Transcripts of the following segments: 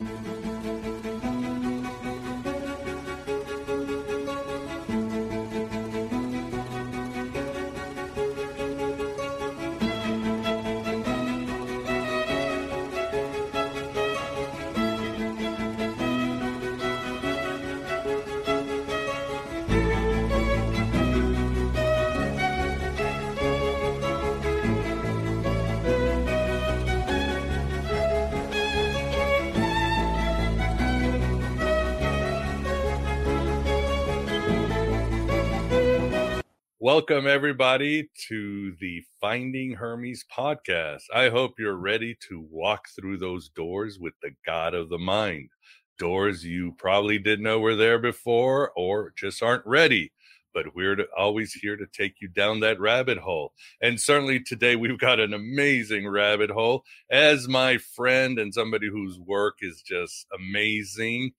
Música Welcome, everybody, to the Finding Hermes podcast. I hope you're ready to walk through those doors with the God of the mind. Doors you probably didn't know were there before or just aren't ready. But we're to, always here to take you down that rabbit hole. And certainly today we've got an amazing rabbit hole. As my friend and somebody whose work is just amazing,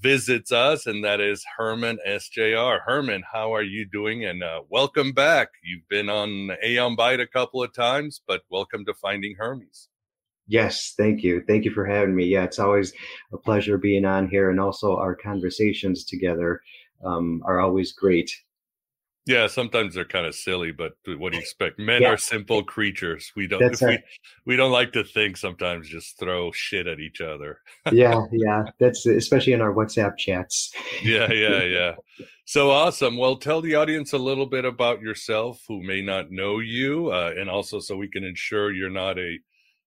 visits us, and that is Herman SJR. Herman, how are you doing? And uh, welcome back. You've been on Aeon Byte a couple of times, but welcome to Finding Hermes. Yes, thank you. Thank you for having me. Yeah, it's always a pleasure being on here, and also our conversations together um, are always great. Yeah, sometimes they're kind of silly, but what do you expect? Men yeah. are simple creatures. We don't we, right. we don't like to think sometimes just throw shit at each other. yeah, yeah. That's especially in our WhatsApp chats. yeah, yeah, yeah. So awesome. Well, tell the audience a little bit about yourself who may not know you, uh, and also so we can ensure you're not a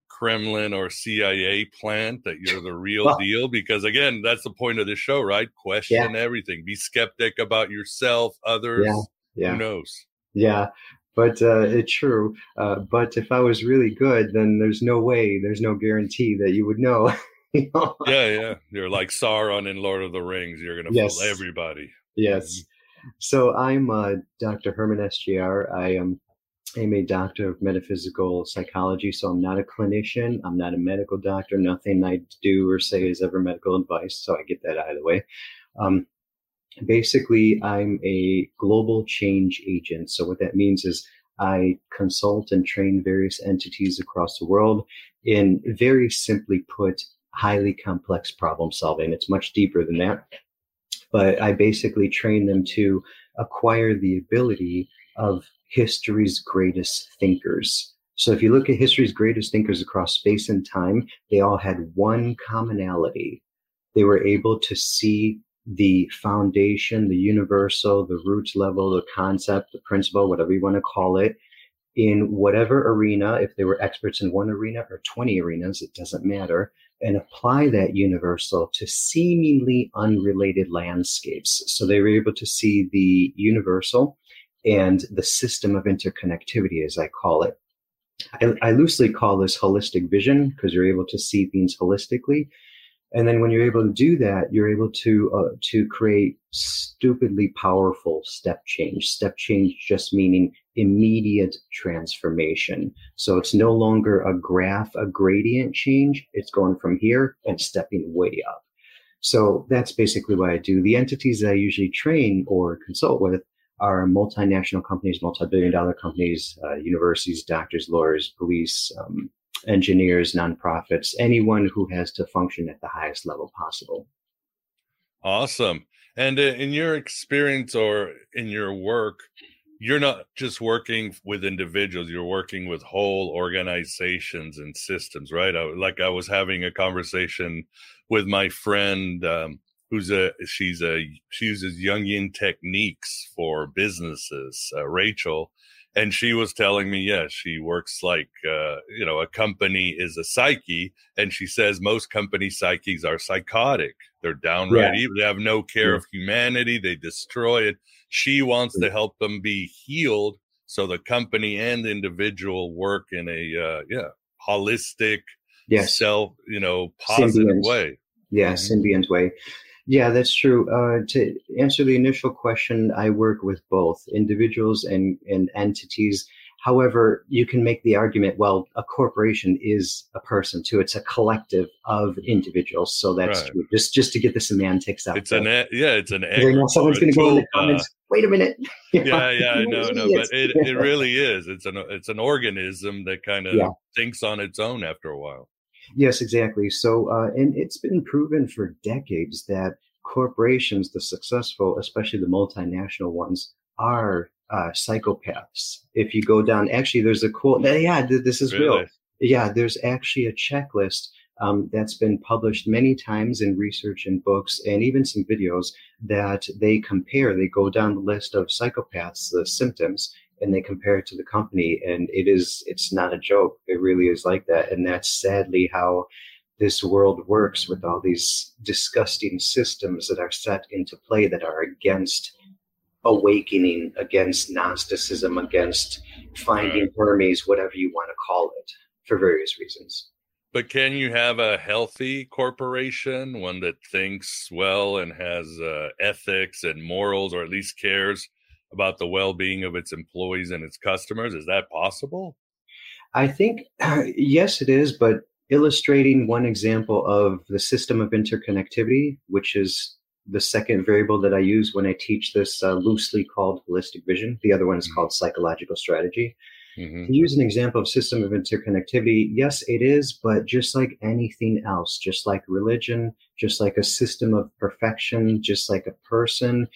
Kremlin or CIA plant, that you're the real well, deal. Because again, that's the point of the show, right? Question yeah. everything. Be skeptic about yourself, others. Yeah yeah. Who knows? Yeah, but uh, it's true. Uh, but if I was really good, then there's no way, there's no guarantee that you would know. yeah, yeah. You're like Sauron in Lord of the Rings. You're gonna yes. fool everybody. Yes. So I'm uh, Dr. Herman SGR. I am I'm a doctor of metaphysical psychology, so I'm not a clinician. I'm not a medical doctor. Nothing I do or say is ever medical advice. So I get that out of the way. Um, basically i'm a global change agent. So what that means is i consult and train various entities across the world in very simply put highly complex problem solving. It's much deeper than that. But i basically train them to acquire the ability of history's greatest thinkers. So if you look at history's greatest thinkers across space and time they all had one commonality. They were able to see the foundation, the universal, the roots level, the concept, the principle, whatever you want to call it, in whatever arena, if they were experts in one arena or 20 arenas, it doesn't matter, and apply that universal to seemingly unrelated landscapes. So they were able to see the universal and the system of interconnectivity, as I call it. I, I loosely call this holistic vision because you're able to see things holistically and then when you're able to do that you're able to uh, to create stupidly powerful step change. Step change just meaning immediate transformation. So it's no longer a graph a gradient change. It's going from here and stepping way up. So that's basically what I do. The entities that I usually train or consult with are multinational companies, multi-billion dollar companies, uh, universities, doctors, lawyers, police, um, engineers, nonprofits, anyone who has to function at the highest level possible. Awesome. And uh, in your experience or in your work, you're not just working with individuals you're working with whole organizations and systems right I, like i was having a conversation with my friend um, who's a she's a she uses jungian techniques for businesses uh, rachel and she was telling me yes yeah, she works like uh, you know a company is a psyche and she says most company psyches are psychotic they're downright yeah. evil they have no care yeah. of humanity they destroy it she wants to help them be healed so the company and the individual work in a uh, yeah holistic yes. self you know positive symbiont. way yeah mm-hmm. symbiont way yeah that's true uh, to answer the initial question i work with both individuals and and entities However, you can make the argument, well, a corporation is a person too. It's a collective of individuals. So that's right. true. Just just to get the semantics out. It's there. an yeah, it's an know someone's going to go in the comments. Uh, Wait a minute. yeah, yeah, no, no, but it, it really is. It's an it's an organism that kind of yeah. thinks on its own after a while. Yes, exactly. So, uh, and it's been proven for decades that corporations, the successful, especially the multinational ones, are uh, psychopaths. If you go down, actually, there's a quote. Yeah, this is really? real. Yeah, there's actually a checklist um, that's been published many times in research and books and even some videos that they compare. They go down the list of psychopaths, the symptoms, and they compare it to the company. And it is, it's not a joke. It really is like that. And that's sadly how this world works with all these disgusting systems that are set into play that are against awakening against Gnosticism, against finding Hermes, whatever you want to call it, for various reasons. But can you have a healthy corporation, one that thinks well and has uh, ethics and morals, or at least cares about the well being of its employees and its customers? Is that possible? I think, uh, yes, it is. But illustrating one example of the system of interconnectivity, which is the second variable that I use when I teach this uh, loosely called holistic vision. The other one is mm-hmm. called psychological strategy. Mm-hmm. To use an example of system of interconnectivity, yes, it is, but just like anything else, just like religion, just like a system of perfection, just like a person,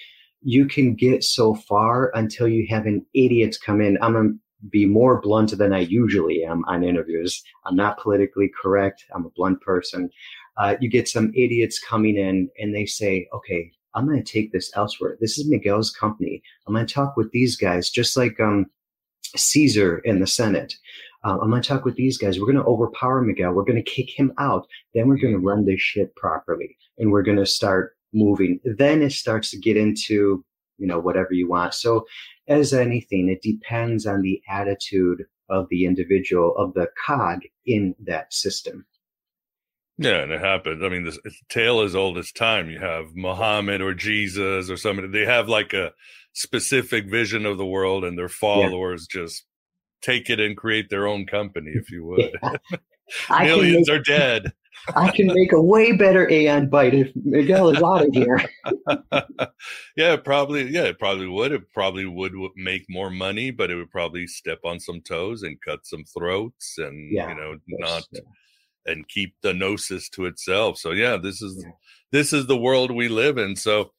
you can get so far until you have an idiot come in. I'm gonna be more blunt than I usually am on interviews. I'm not politically correct. I'm a blunt person uh, you get some idiots coming in and they say, okay, I'm going to take this elsewhere. This is Miguel's company. I'm going to talk with these guys, just like um, Caesar in the Senate. Uh, I'm going to talk with these guys. We're going to overpower Miguel. We're going to kick him out. Then we're going to run this shit properly and we're going to start moving. Then it starts to get into, you know, whatever you want. So, as anything, it depends on the attitude of the individual, of the cog in that system. Yeah, and it happens. I mean, this tale as old as time. You have Muhammad or Jesus or somebody. They have like a specific vision of the world, and their followers yeah. just take it and create their own company, if you would. Yeah. Millions make, are dead. I can make a way better Aeon Byte if Miguel is out of here. yeah, probably. Yeah, it probably would. It probably would make more money, but it would probably step on some toes and cut some throats, and yeah, you know, not. Yeah and keep the gnosis to itself. So yeah, this is this is the world we live in. So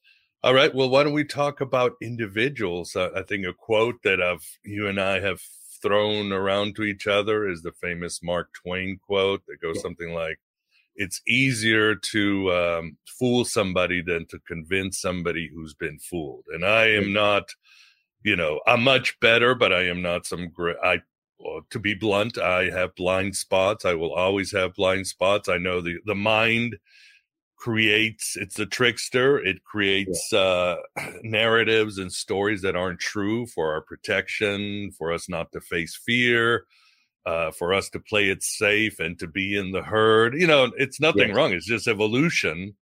all right, well, why don't we talk about individuals? Uh, I think a quote that I've you and I have thrown around to each other is the famous Mark Twain quote that goes something like, "It's easier to um, fool somebody than to convince somebody who's been fooled." And I am not, you know, I'm much better, but I am not some great. I to be blunt, I have blind spots. I will always have blind spots. I know the the mind creates it's a trickster it creates yeah. uh narratives and stories that aren't true for our protection for us not to face fear uh for us to play it safe and to be in the herd. You know it's nothing wrong it's just evolution.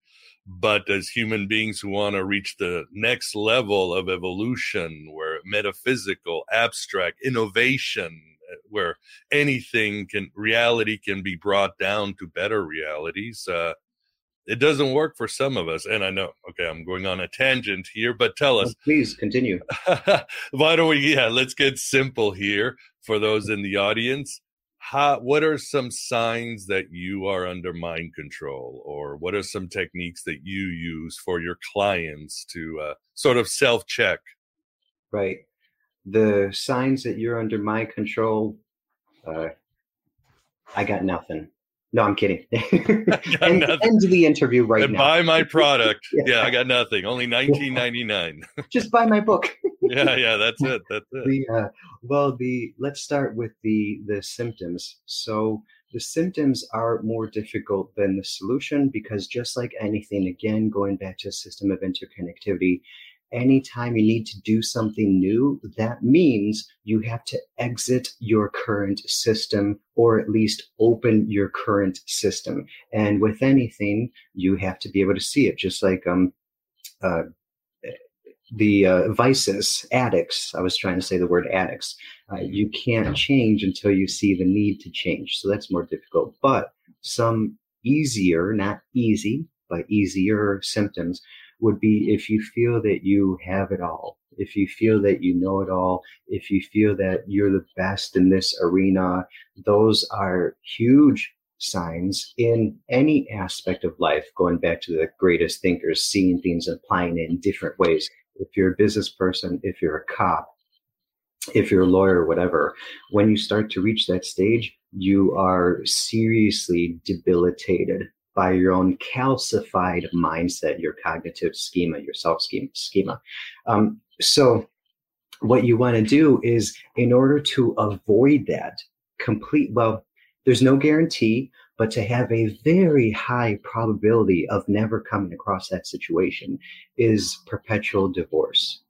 But as human beings who want to reach the next level of evolution where metaphysical abstract innovation where anything can reality can be brought down to better realities uh it doesn't work for some of us. And I know, okay, I'm going on a tangent here, but tell us. Oh, please continue. why don't we, yeah, let's get simple here for those in the audience. How, what are some signs that you are under mind control, or what are some techniques that you use for your clients to uh, sort of self check? Right. The signs that you're under my control, uh, I got nothing. No, I'm kidding. end, end the interview right and now. Buy my product. yeah. yeah. I got nothing. Only 19.99. Just buy my book. yeah, yeah, that's it. That's it. The, uh, well, the let's start with the the symptoms. So the symptoms are more difficult than the solution because just like anything, again, going back to a system of interconnectivity, anytime you need to do something new, that means you have to exit your current system or at least open your current system. And with anything, you have to be able to see it, just like um, uh, the uh, vices, addicts. I was trying to say the word addicts. Uh, you can't change until you see the need to change. So that's more difficult. But some easier, not easy, but easier symptoms would be if you feel that you have it all, if you feel that you know it all, if you feel that you're the best in this arena, those are huge signs in any aspect of life, going back to the greatest thinkers, seeing things and applying it in different ways. If you're a business person, if you're a cop, if you're a lawyer, whatever, when you start to reach that stage, you are seriously debilitated by your own calcified mindset, your cognitive schema, your self schema. Um, so, what you want to do is, in order to avoid that complete, well, there's no guarantee, but to have a very high probability of never coming across that situation is perpetual divorce.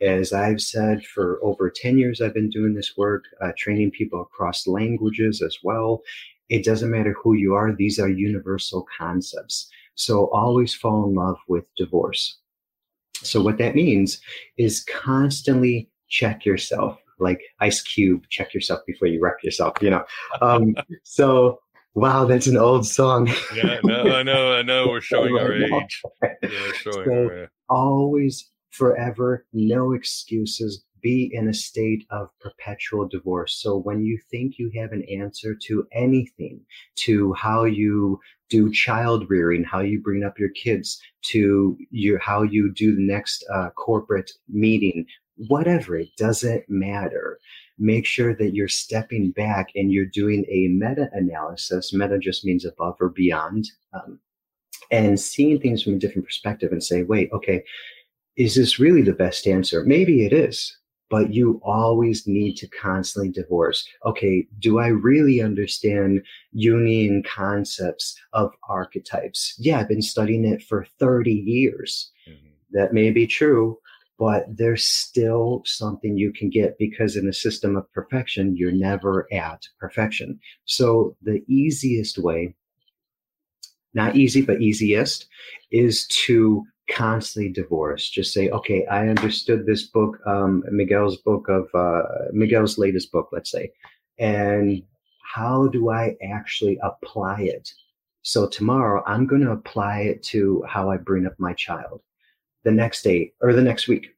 As I've said for over 10 years, I've been doing this work, uh, training people across languages as well. It doesn't matter who you are, these are universal concepts. So always fall in love with divorce. So what that means is constantly check yourself, like Ice Cube, check yourself before you wreck yourself, you know. Um, so wow, that's an old song. yeah, no, I know, I know. We're showing our age. Yeah, showing so our, always, forever, no excuses be in a state of perpetual divorce. So when you think you have an answer to anything, to how you do child rearing, how you bring up your kids, to your how you do the next uh, corporate meeting, whatever, it doesn't matter. Make sure that you're stepping back and you're doing a meta analysis. Meta just means above or beyond. Um, and seeing things from a different perspective and say, wait, okay, is this really the best answer? Maybe it is but you always need to constantly divorce. Okay, do I really understand Jungian concepts of archetypes? Yeah, I've been studying it for 30 years. Mm-hmm. That may be true, but there's still something you can get because in a system of perfection, you're never at perfection. So the easiest way, not easy, but easiest, is to constantly divorce. Just say, okay, I understood this book, um, Miguel's book of uh, Miguel's latest book, let's say, and how do I actually apply it? So tomorrow I'm going to apply it to how I bring up my child. The next day or the next week,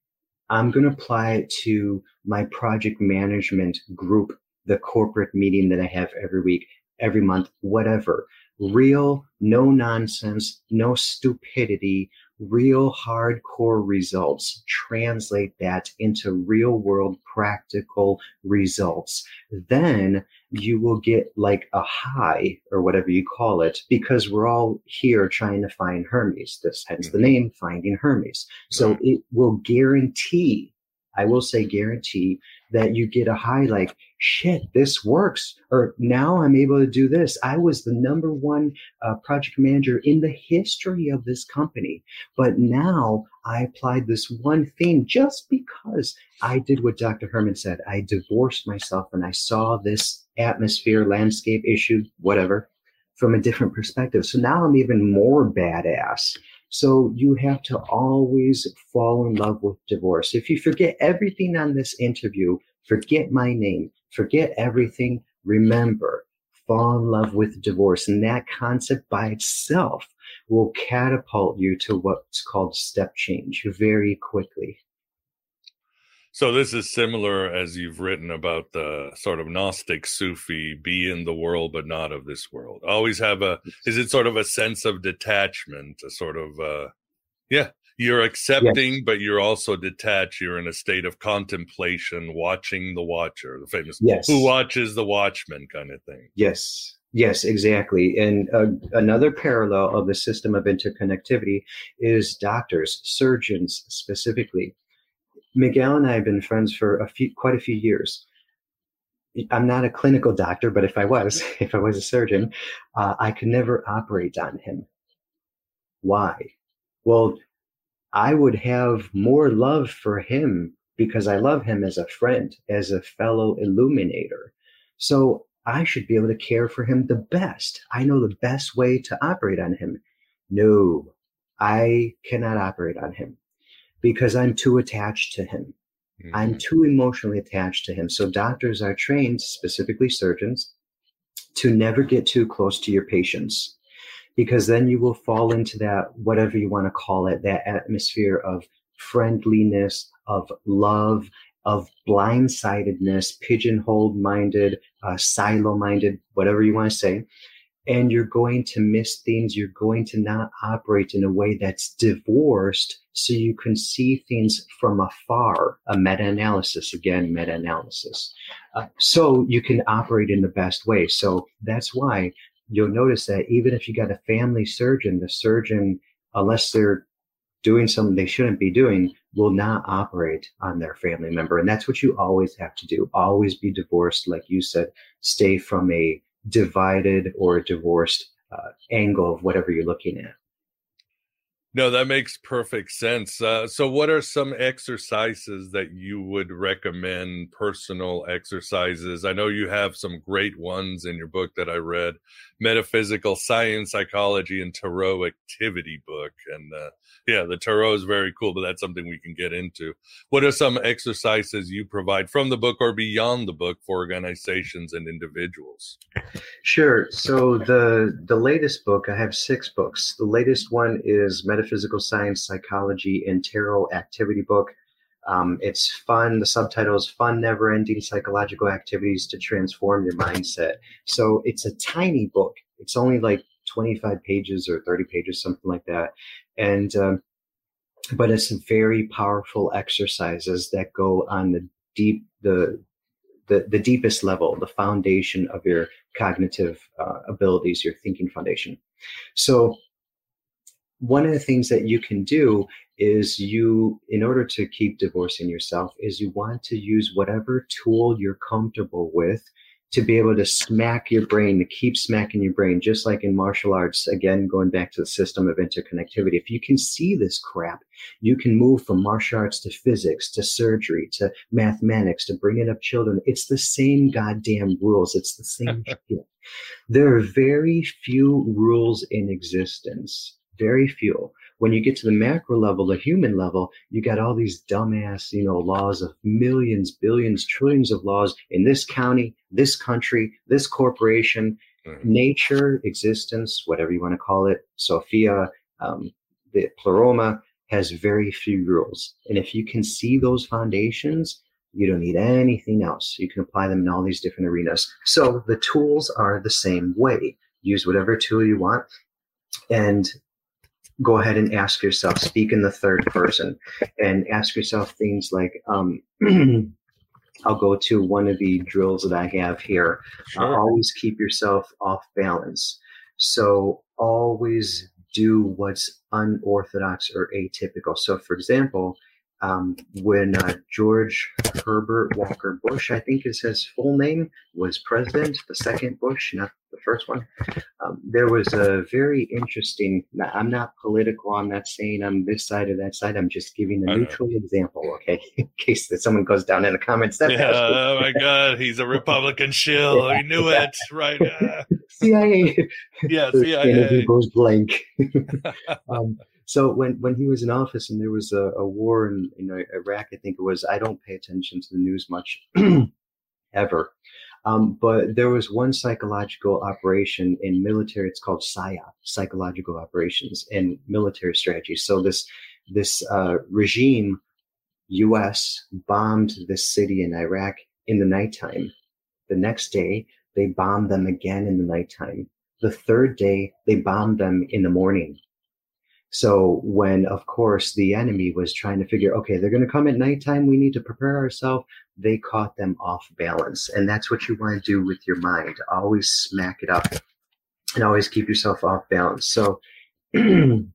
I'm going to apply it to my project management group, the corporate meeting that I have every week, every month, whatever. Real, no nonsense, no stupidity, real hardcore results, translate that into real world practical results, then you will get like a high or whatever you call it, because we're all here trying to find Hermes. This hence the mm-hmm. name Finding Hermes. So it will guarantee, I will say guarantee that you get a high like, shit, this works. Or now I'm able to do this. I was the number one uh, project manager in the history of this company. But now I applied this one thing just because I did what Dr. Herman said. I divorced myself and I saw this atmosphere, landscape issue, whatever, from a different perspective. So now I'm even more badass. So you have to always fall in love with divorce. If you forget everything on this interview, forget my name, forget everything, remember, fall in love with divorce. And that concept by itself will catapult you to what's called step change very quickly. So this is similar as you've written about the sort of Gnostic Sufi, be in the world but not of this world. Always have a is it sort of a sense of detachment, a sort of uh yeah, you're accepting yes. but you're also detached, you're in a state of contemplation, watching the watcher, the famous yes. who watches the watchman kind of thing. Yes. Yes, exactly. And uh, another parallel of the system of interconnectivity is doctors, surgeons specifically Miguel and I have been friends for a few, quite a few years. I'm not a clinical doctor, but if I was, if I was a surgeon, uh, I could never operate on him. Why? Well, I would have more love for him because I love him as a friend, as a fellow illuminator. So I should be able to care for him the best. I know the best way to operate on him. No, I cannot operate on him because I'm too attached to him. Mm-hmm. I'm too emotionally attached to him. So doctors are trained, specifically surgeons, to never get too close to your patients because then you will fall into that, whatever you want to call it, that atmosphere of friendliness, of love, of blindsidedness, pigeonhole minded, uh, silo minded, whatever you want to say and you're going to miss things. You're going to not operate in a way that's divorced so you can see things from afar. A meta analysis, again, meta analysis. Uh, so you can operate in the best way. So that's why you'll notice that even if you got a family surgeon, the surgeon, unless they're doing something they shouldn't be doing, will not operate on their family member. And that's what you always have to do. Always be divorced. Like you said, stay from a divided or a divorced uh, angle of whatever you're looking at. No, that makes perfect sense. Uh, so, what are some exercises that you would recommend? Personal exercises. I know you have some great ones in your book that I read, Metaphysical Science, Psychology, and Tarot Activity book. And uh, yeah, the tarot is very cool, but that's something we can get into. What are some exercises you provide from the book or beyond the book for organizations and individuals? Sure. So the the latest book, I have six books. The latest one is Metaphysical Science, Psychology, and Tarot Activity book. Um, it's fun. The subtitle is Fun Never Ending Psychological Activities to Transform Your Mindset. So it's a tiny book. It's only like 25 pages or 30 pages, something like that and um, but it's very powerful exercises that go on the deep the the, the deepest level, the foundation of your cognitive uh, abilities, your thinking foundation. So, one of the things that you can do is you, in order to keep divorcing yourself, is you want to use whatever tool you're comfortable with to be able to smack your brain, to keep smacking your brain, just like in martial arts, again, going back to the system of interconnectivity. If you can see this crap, you can move from martial arts to physics, to surgery, to mathematics, to bringing up children. It's the same goddamn rules. It's the same shit. There are very few rules in existence, very few when you get to the macro level, the human level, you got all these dumbass, you know, laws of millions, billions, trillions of laws in this county, this country, this corporation, mm-hmm. nature, existence, whatever you want to call it, Sophia, um, the pleroma has very few rules. And if you can see those foundations, you don't need anything else. You can apply them in all these different arenas. So the tools are the same way. Use whatever tool you want. And go ahead and ask yourself, speak in the third person, and ask yourself things like, um, I'll go to one of the drills that I have here. Uh, sure. Uh, always keep yourself off balance. So always do what's unorthodox or atypical. So, for example, um, when uh, George Herbert Walker Bush, I think is his full name, was president, the second Bush, not the first one. Um, there was a very interesting. I'm not political. I'm not saying I'm this side or that side. I'm just giving a neutral example, okay, in case that someone goes down in the comments. That yeah, oh my God, he's a Republican shill. yeah, I knew it. Right. Uh, CIA. Yeah, CIA. goes blank. um, so when, when he was in office and there was a, a war in, in Iraq, I think it was, I don't pay attention to the news much ever. Um, but there was one psychological operation in military. It's called PSYOP, psychological operations and military strategy. So this this uh, regime, U.S. bombed this city in Iraq in the nighttime. The next day, they bombed them again in the nighttime. The third day, they bombed them in the morning. So when, of course, the enemy was trying to figure, okay, they're going to come at nighttime. We need to prepare ourselves. They caught them off balance. And that's what you want to do with your mind. Always smack it up and always keep yourself off balance. So, excuse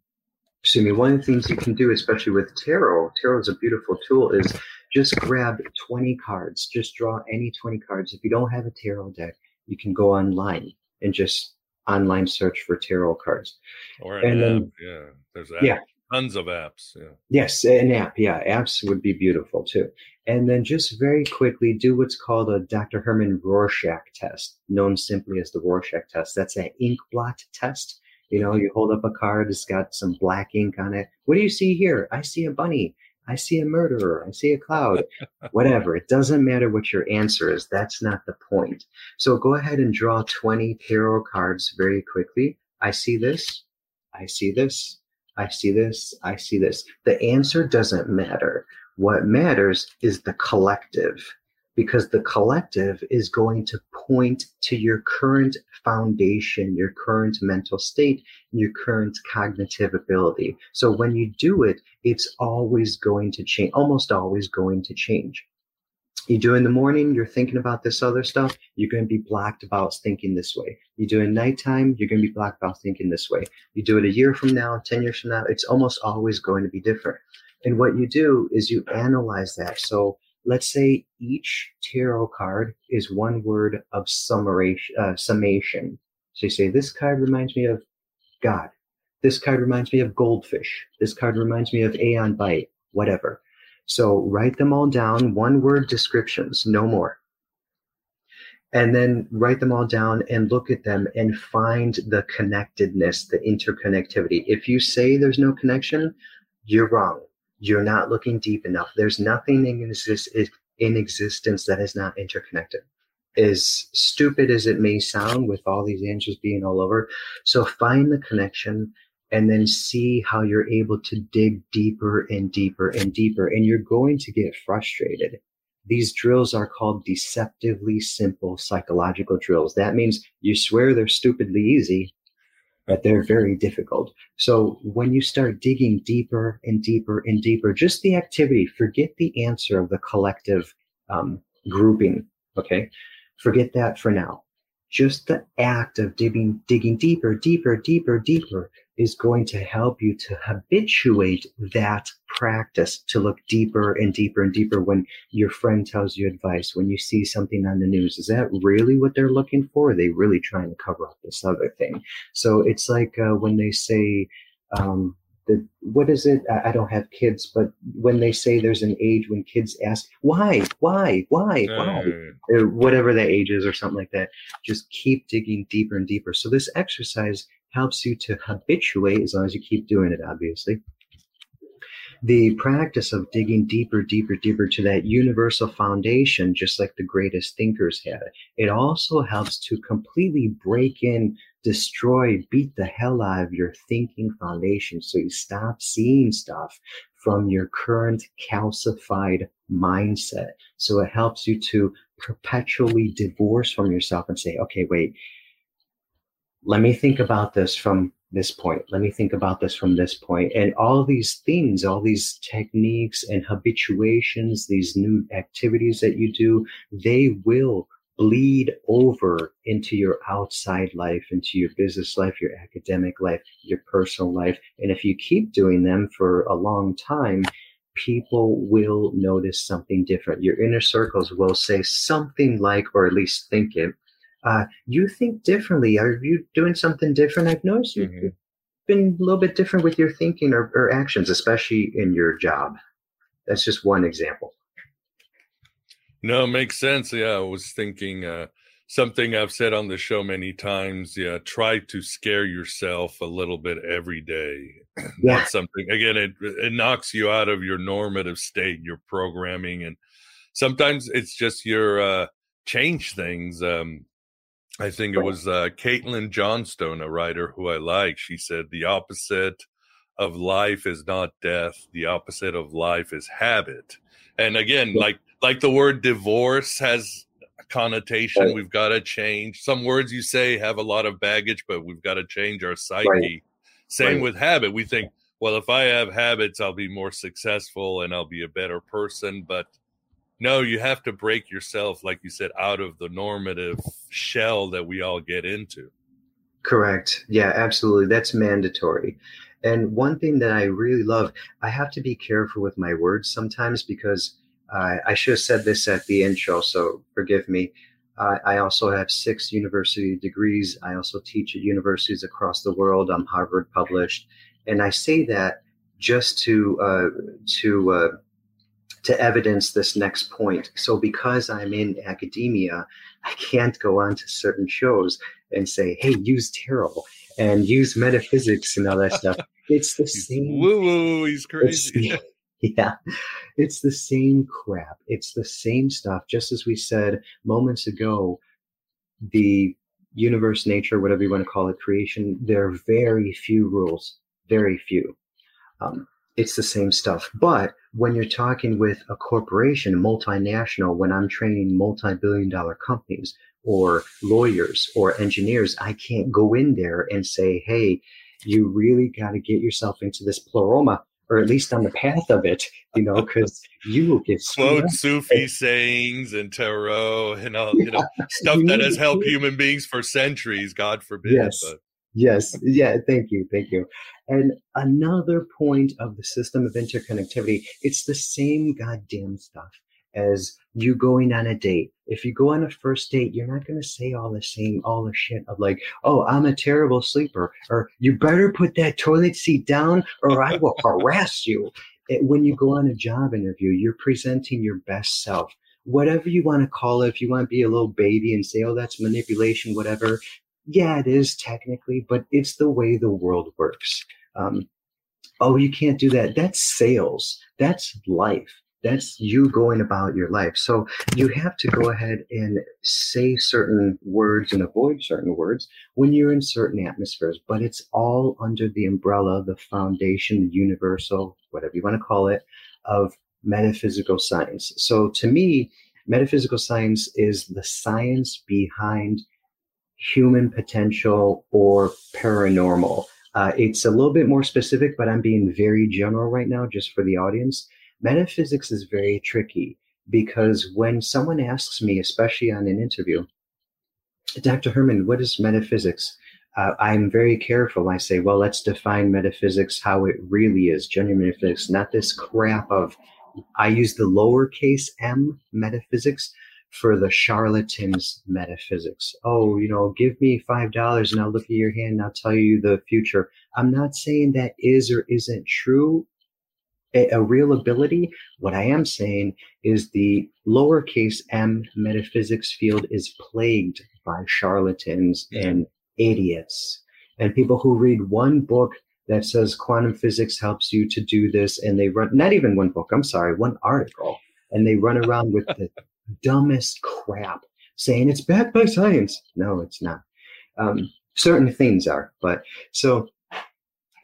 me, one of the things you can do, especially with tarot, tarot is a beautiful tool, is just grab 20 cards. Just draw any 20 cards. If you don't have a tarot deck, you can go online and just online search for tarot cards. Or an and app, then, yeah. There's apps, yeah. tons of apps. Yeah. Yes, an app. Yeah, apps would be beautiful too. And then just very quickly do what's called a Dr. Herman Rorschach test, known simply as the Rorschach test. That's an ink blot test. You know, mm-hmm. you hold up a card, it's got some black ink on it. What do you see here? I see a bunny. I see a murderer. I see a cloud. Whatever. It doesn't matter what your answer is. That's not the point. So go ahead and draw 20 tarot cards very quickly. I see this. I see this. I see this. I see this. The answer doesn't matter. What matters is the collective because the collective is going to point to your current foundation, your current mental state, your current cognitive ability. So when you do it, it's always going to change, almost always going to change. You do it in the morning, you're thinking about this other stuff, you're going to be blocked about thinking this way. You do in nighttime, you're going to be blocked about thinking this way. You do it a year from now, 10 years from now, it's almost always going to be different. And what you do is you analyze that. So let's say each tarot card is one word of summation, uh, summation. So you say, this card reminds me of God. This card reminds me of goldfish. This card reminds me of Aeon Byte, whatever. So write them all down, one word descriptions, no more. And then write them all down and look at them and find the connectedness, the interconnectivity. If you say there's no connection, you're wrong you're not looking deep enough. There's nothing in, exist, in existence that is not interconnected. As stupid as it may sound with all these answers being all over. So find the connection and then see how you're able to dig deeper and deeper and deeper. And you're going to get frustrated. These drills are called deceptively simple psychological drills. That means you swear they're stupidly easy, but they're very difficult. So when you start digging deeper and deeper and deeper, just the activity, forget the answer of the collective um, grouping. Okay. Forget that for now. Just the act of digging, digging deeper, deeper, deeper, deeper is going to help you to habituate that practice to look deeper and deeper and deeper when your friend tells you advice, when you see something on the news. Is that really what they're looking for? are they really trying to cover up this other thing? So it's like uh, when they say, um, the, what is it? I, I don't have kids, but when they say there's an age when kids ask, why, why, why, why, mm. or whatever that age is or something like that, just keep digging deeper and deeper. So this exercise helps you to habituate, as long as you keep doing it, obviously. The practice of digging deeper, deeper, deeper to that universal foundation, just like the greatest thinkers had. It also helps to completely break in, destroy, beat the hell out of your thinking foundation so you stop seeing stuff from your current calcified mindset. So it helps you to perpetually divorce from yourself and say, okay, wait, let me think about this from this point. Let me think about this from this point. And all these things, all these techniques and habituations, these new activities that you do, they will bleed over into your outside life, into your business life, your academic life, your personal life. And if you keep doing them for a long time, people will notice something different. Your inner circles will say something like, or at least think it, uh, you think differently. Are you doing something different? I've noticed you've mm-hmm. been a little bit different with your thinking or, or actions, especially in your job. That's just one example. No, makes sense. Yeah, I was thinking uh, something I've said on the show many times. Yeah, try to scare yourself a little bit every day. Yeah. That's something again. It it knocks you out of your normative state, your programming, and sometimes it's just your uh, change things. Um, I think it was uh, Caitlin Johnstone, a writer who I like. She said the opposite of life is not death. The opposite of life is habit. And again, like like the word divorce has a connotation. We've got to change. Some words you say have a lot of baggage, but we've got to change our psyche. Right. Same right. with habit. We think, well, if I have habits, I'll be more successful and I'll be a better person. But no, you have to break yourself, like you said, out of the normative shell that we all get into. Correct. Yeah, absolutely. That's mandatory. And one thing that I really love, I have to be careful with my words sometimes because uh, I should have said this at the intro, so forgive me. Uh, I also have six university degrees. I also teach at universities across the world. I'm Harvard published, and I say that just to uh, to uh, to evidence this next point. So because I'm in academia, I can't go on to certain shows and say, "Hey, use tarot and use metaphysics and all that stuff." It's the same. Woo woo, he's crazy. Yeah, it's the same crap. It's the same stuff. Just as we said moments ago, the universe, nature, whatever you want to call it, creation. There are very few rules. Very few. Um, it's the same stuff. But when you're talking with a corporation, multinational, when I'm training multi billion dollar companies or lawyers or engineers, I can't go in there and say, hey, you really got to get yourself into this pleroma or at least on the path of it, you know, because you will get quote Sufi sayings and tarot and all, you know, stuff that has helped human beings for centuries. God forbid. Yes. But. Yes. Yeah. Thank you. Thank you. And another point of the system of interconnectivity, it's the same goddamn stuff as you going on a date. If you go on a first date, you're not going to say all the same, all the shit of like, oh, I'm a terrible sleeper, or you better put that toilet seat down or I will harass you. It, when you go on a job interview, you're presenting your best self. Whatever you want to call it, if you want to be a little baby and say, oh, that's manipulation, whatever, yeah, it is technically, but it's the way the world works. Um, oh, you can't do that. That's sales. That's life. That's you going about your life. So you have to go ahead and say certain words and avoid certain words when you're in certain atmospheres, but it's all under the umbrella, the foundation, the universal, whatever you want to call it, of metaphysical science. So to me, metaphysical science is the science behind human potential or paranormal. Uh, it's a little bit more specific, but I'm being very general right now just for the audience. Metaphysics is very tricky because when someone asks me, especially on an interview, Dr. Herman, what is metaphysics? Uh, I'm very careful. I say, well, let's define metaphysics how it really is, genuine metaphysics, not this crap of, I use the lowercase m metaphysics for the charlatans metaphysics. Oh, you know, give me five dollars and I'll look at your hand and I'll tell you the future. I'm not saying that is or isn't true. A, a real ability. What I am saying is the lowercase m metaphysics field is plagued by charlatans and idiots and people who read one book that says quantum physics helps you to do this and they run not even one book i'm sorry one article and they run around with the dumbest crap saying it's backed by science. No, it's not. Um, certain things are, but so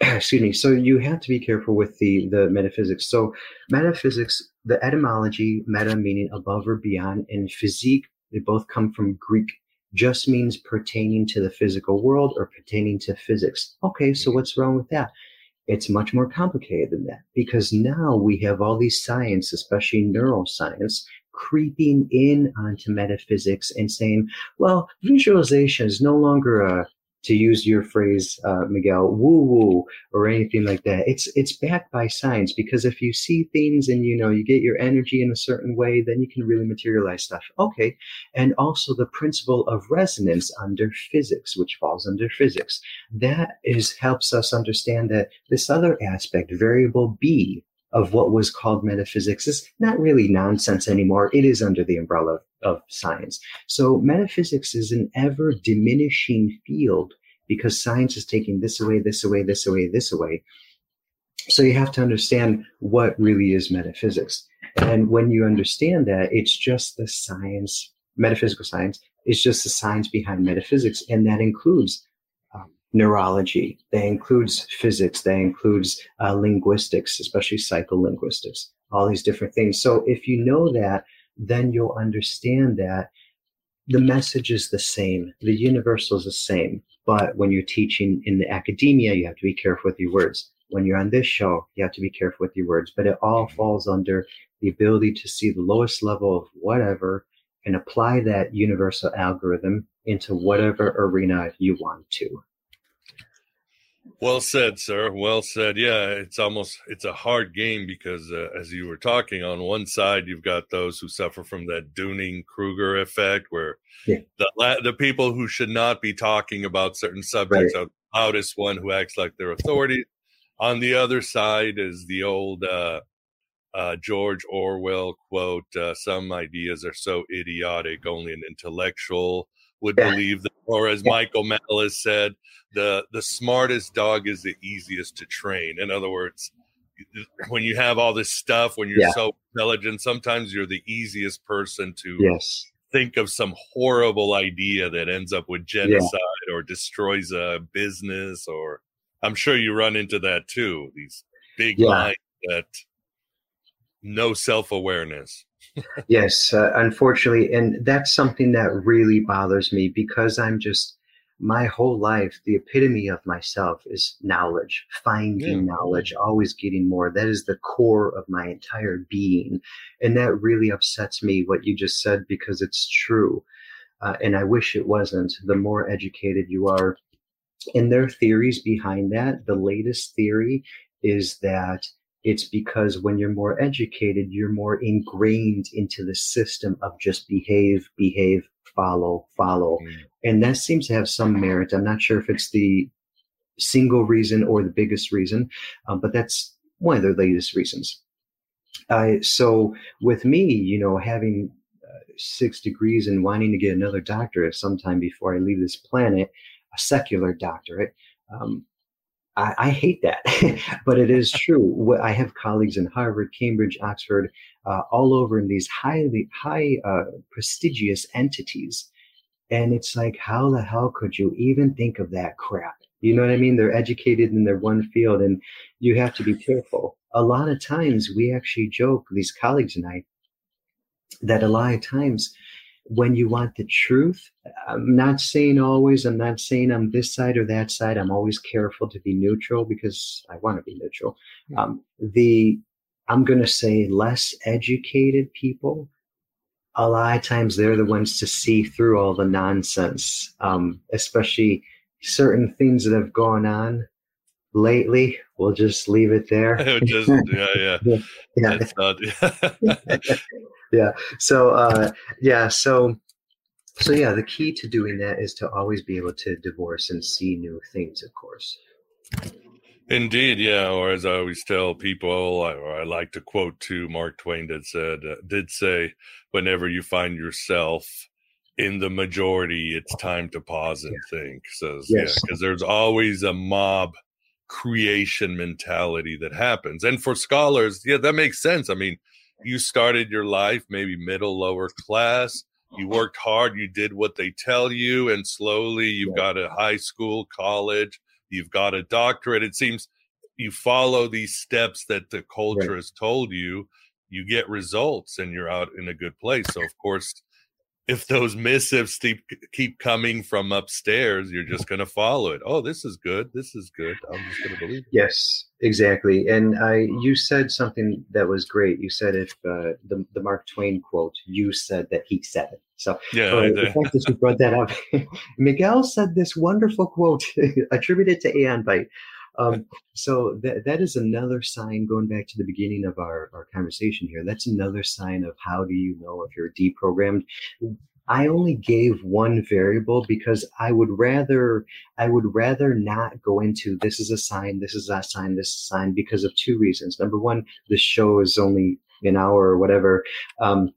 excuse me. So you have to be careful with the the metaphysics. So metaphysics, the etymology, meta meaning above or beyond, and physique, they both come from Greek. Just means pertaining to the physical world or pertaining to physics. Okay, so mm-hmm. what's wrong with that? It's much more complicated than that because now we have all these science, especially neuroscience, creeping in onto metaphysics and saying, well, visualization is no longer a to use your phrase, uh, Miguel, woo woo or anything like that. It's it's backed by science because if you see things and you know you get your energy in a certain way, then you can really materialize stuff. Okay, and also the principle of resonance under physics, which falls under physics, that is helps us understand that this other aspect, variable B, of what was called metaphysics is not really nonsense anymore. It is under the umbrella of, of science. So metaphysics is an ever diminishing field because science is taking this away, this away, this away, this away. So you have to understand what really is metaphysics. And when you understand that, it's just the science metaphysical science is just the science behind metaphysics, and that includes neurology, They includes physics, They includes uh, linguistics, especially psycholinguistics, all these different things. So if you know that, then you'll understand that the message is the same, the universal is the same. But when you're teaching in the academia, you have to be careful with your words. When you're on this show, you have to be careful with your words. But it all falls under the ability to see the lowest level of whatever and apply that universal algorithm into whatever arena you want to. Well said, sir. Well said. Yeah, it's almost it's a hard game because uh, as you were talking, on one side you've got those who suffer from that Dunning Kruger effect, where yeah. the the people who should not be talking about certain subjects right. are the loudest one who acts like they're authority. On the other side is the old uh, uh, George Orwell quote: uh, "Some ideas are so idiotic, only an intellectual would yeah. believe them." Or as yeah. Michael Malice said, "the the smartest dog is the easiest to train." In other words, when you have all this stuff, when you're yeah. so intelligent, sometimes you're the easiest person to yes. think of some horrible idea that ends up with genocide or destroys a business. Or I'm sure you run into that too. These big minds that no self awareness. Yes, uh, unfortunately. And that's something that really bothers me because I'm just, my whole life, the epitome of myself is knowledge, finding yeah. knowledge, always getting more. That is the core of my entire being. And that really upsets me, what you just said, because it's true. Uh, and I wish it wasn't. The more educated you are, and there are theories behind that. The latest theory is that it's because when you're more educated, you're more ingrained into the system of just behave, behave, follow, follow. Mm. And that seems to have some merit. I'm not sure if it's the single reason or the biggest reason, um, but that's one of the latest reasons. Uh, so with me, you know, having uh, six degrees and wanting to get another doctorate sometime before I leave this planet, a secular doctorate, um, I, I hate that, but it is true. I have colleagues in Harvard, Cambridge, Oxford, uh, all over in these highly high uh, prestigious entities, and it's like, how the hell could you even think of that crap? You know what I mean? They're educated in their one field, and you have to be careful. A lot of times, we actually joke, these colleagues and I, that a lot of times when you want the truth. I'm not saying always, I'm not saying I'm this side or that side. I'm always careful to be neutral because I want to be neutral. Hmm. Um, the, I'm going to say less educated people, a lot of times they're the ones to see through all the nonsense, um, especially certain things that have gone on lately. We'll just leave it there. just, yeah, yeah. yeah. Not, yeah. yeah. So, uh, yeah. So, so yeah, the key to doing that is to always be able to divorce and see new things, of course. Indeed, yeah. Or as I always tell people, or I like to quote to Mark Twain that said, uh, did say, whenever you find yourself in the majority, it's time to pause and yeah. think. Says, yes. yeah, because there's always a mob creation mentality that happens. And for scholars, yeah, that makes sense. I mean, you started your life maybe middle, lower class. You worked hard, you did what they tell you, and slowly you've got a high school, college, you've got a doctorate. It seems you follow these steps that the culture right. has told you, you get results and you're out in a good place. So, of course, if those missives keep, keep coming from upstairs, you're just going to follow it. Oh, this is good. This is good. I'm just going to believe it. Yes, exactly. And I, you said something that was great. You said if uh, the the Mark Twain quote, you said that he said it. So yeah, uh, the fact that you brought that up, Miguel said this wonderful quote attributed to Aeon Byte. Um, so that that is another sign. Going back to the beginning of our, our conversation here, that's another sign of how do you know if you're deprogrammed. I only gave one variable because I would rather I would rather not go into this is a sign, this is a sign, this is a sign because of two reasons. Number one, the show is only an hour or whatever. Um,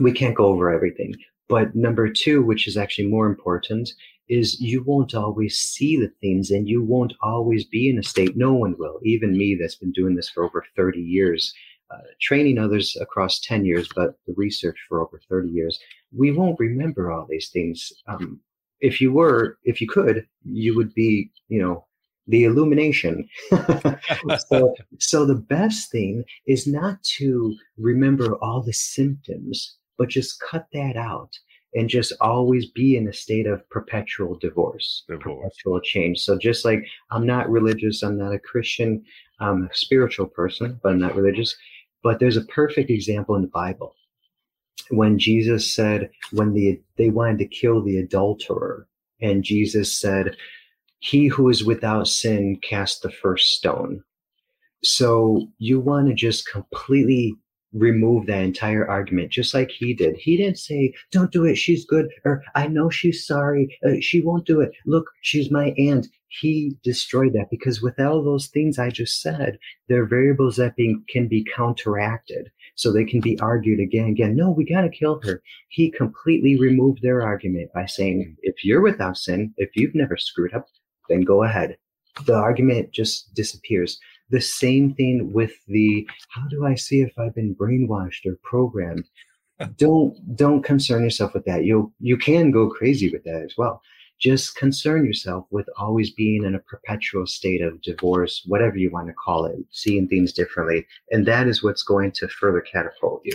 we can't go over everything. But number two, which is actually more important, is you won't always see the things and you won't always be in a state. No one will. Even me, that's been doing this for over 30 years. uh, training others across 10 years, but the research for over 30 years, we won't remember all these things. Um, if you were, if you could, you would be, you know, the illumination. so, so the best thing is not to remember all the symptoms, but just cut that out and just always be in a state of perpetual divorce, divorce, perpetual change. So just like I'm not religious, I'm not a Christian, I'm a spiritual person, but I'm not religious. But there's a perfect example in the Bible when Jesus said when the they wanted to kill the adulterer, and Jesus said, "He who is without sin cast the first stone." So you want to just completely remove that entire argument, just like he did. He didn't say, "Don't do it. She's good," or "I know she's sorry. Uh, she won't do it. Look, she's my aunt." He destroyed that because with all those things I just said, there are variables that being, can be counteracted, so they can be argued again and again. No, we got to kill her. He completely removed their argument by saying, "If you're without sin, if you've never screwed up, then go ahead." The argument just disappears the same thing with the how do I see if I've been brainwashed or programmed? don't don't concern yourself with that. You you can go crazy with that as well. Just concern yourself with always being in a perpetual state of divorce, whatever you want to call it, seeing things differently. And that is what's going to further catapult you.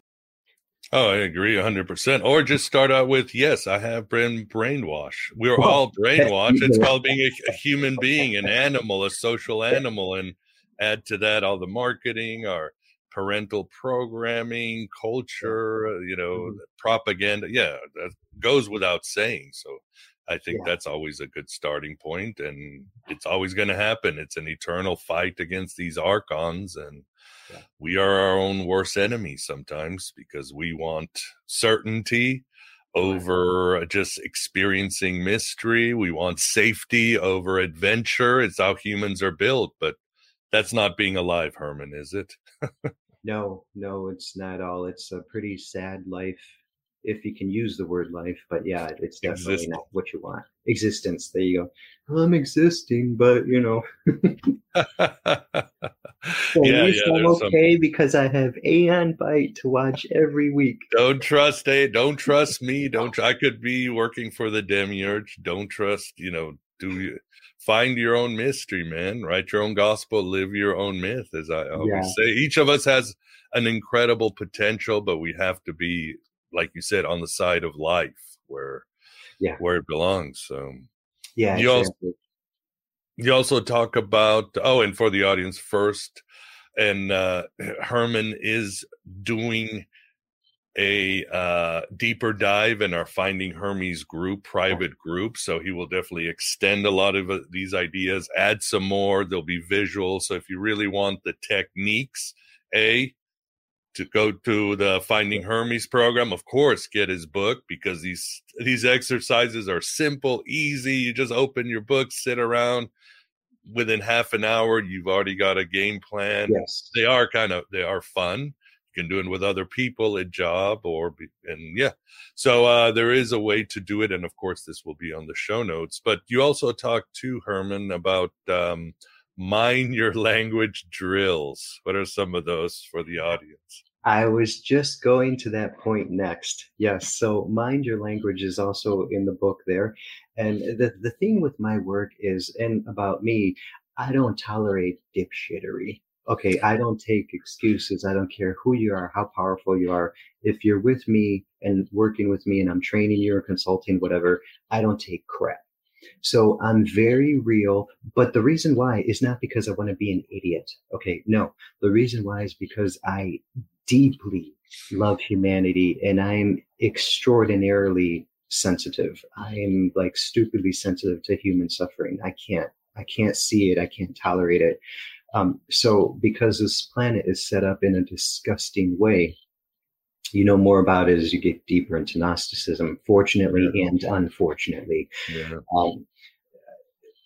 Oh, I agree 100%. Or just start out with, yes, I have been brainwashed. We're all brainwashed. It's called being a, a, human being, an animal, a social animal. And add to that all the marketing, our parental programming, culture, you know, mm-hmm. propaganda. Yeah, that goes without saying. So I think yeah. that's always a good starting point, And it's always going to happen. It's an eternal fight against these archons. And we are our own worst enemies sometimes because we want certainty over just experiencing mystery. We want safety over adventure. It's how humans are built, but that's not being alive, Herman, is it? no, no, it's not all. It's a pretty sad life if you can use the word life, but yeah, it's definitely not what you want. Existence. There you go. I'm existing, but you know. so yeah, yeah, I'm okay some... because I have Aeon Byte to watch every week. Don't trust a. Don't trust me. Don't. Tr- I could be working for the demiurge. Don't trust. You know. Do you find your own mystery, man? Write your own gospel. Live your own myth, as I always yeah. say. Each of us has an incredible potential, but we have to be like you said, on the side of life where yeah where it belongs. So yeah, you also you also talk about oh, and for the audience first, and uh, Herman is doing a uh, deeper dive in our Finding Hermes group, private group. So he will definitely extend a lot of uh, these ideas, add some more. There'll be visuals. So if you really want the techniques, A, to go to the Finding Hermes program, of course, get his book because these these exercises are simple, easy. You just open your book, sit around, within half an hour you've already got a game plan. Yes. They are kind of they are fun. You can do it with other people at job or be, and yeah. So uh, there is a way to do it, and of course this will be on the show notes. But you also talked to Herman about um, mind your language drills. What are some of those for the audience? I was just going to that point next. Yes. So mind your language is also in the book there. And the, the thing with my work is, and about me, I don't tolerate dipshittery. Okay. I don't take excuses. I don't care who you are, how powerful you are. If you're with me and working with me and I'm training you or consulting, whatever, I don't take crap. So I'm very real. But the reason why is not because I want to be an idiot. Okay. No, the reason why is because I deeply love humanity and I'm extraordinarily sensitive. I'm like stupidly sensitive to human suffering. I can't, I can't see it. I can't tolerate it. Um, so because this planet is set up in a disgusting way, you know more about it as you get deeper into Gnosticism, fortunately yeah. and unfortunately. Yeah. Um,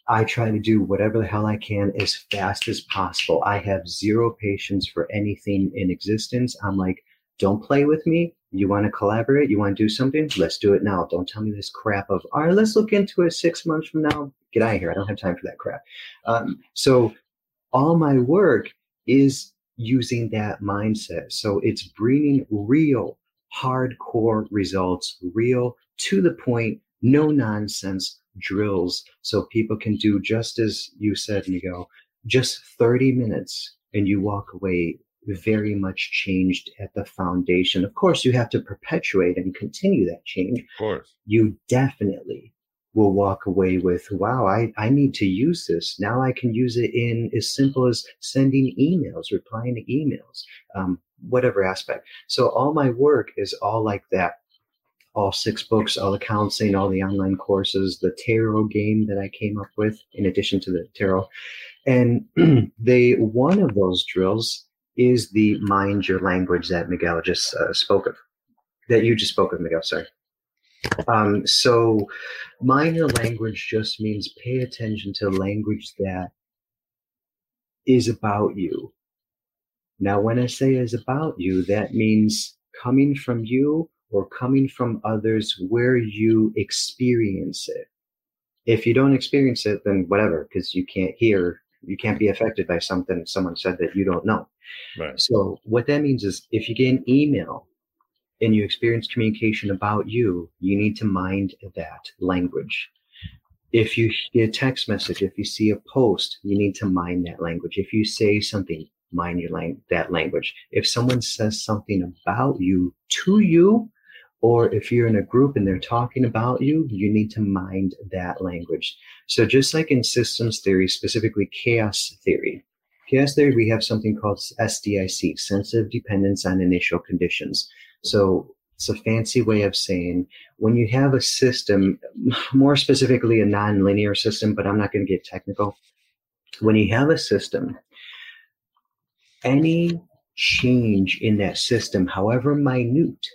I try to do whatever the hell I can as fast as possible. I have zero patience for anything in existence. I'm like, don't play with me. You want to collaborate? You want to do something? Let's do it now. Don't tell me this crap of, all right, let's look into it six months from now. Get out of here. I don't have time for that crap. Um, so all my work is using that mindset. So it's bringing real, hardcore results, real, to the point, no nonsense drills. So people can do just as you said, Miguel, just 30 minutes and you walk away very much changed at the foundation. Of course, you have to perpetuate and continue that change. Of course. You definitely will walk away with, wow, I, I need to use this. Now I can use it in as simple as sending emails, replying to emails, um, whatever aspect. So all my work is all like that. All six books, all the counseling, all the online courses, the tarot game that I came up with in addition to the tarot. And they, one of those drills is the mind your language that Miguel just uh, spoke of, that you just spoke of, Miguel, sorry. Um, so minor language just means pay attention to language that is about you. Now, when I say is about you, that means coming from you or coming from others where you experience it. If you don't experience it, then whatever, because you can't hear, you can't be affected by something someone said that you don't know. Right. So what that means is if you get an email and you experience communication about you, you need to mind that language. If you get a text message, if you see a post, you need to mind that language. If you say something, mind your lang- that language. If someone says something about you to you, or if you're in a group and they're talking about you, you need to mind that language. So just like in systems theory, specifically chaos theory, chaos theory, we have something called SDIC, sensitive dependence on initial conditions. So it's a fancy way of saying when you have a system, more specifically a nonlinear system, but I'm not going to get technical. When you have a system, any change in that system, however minute,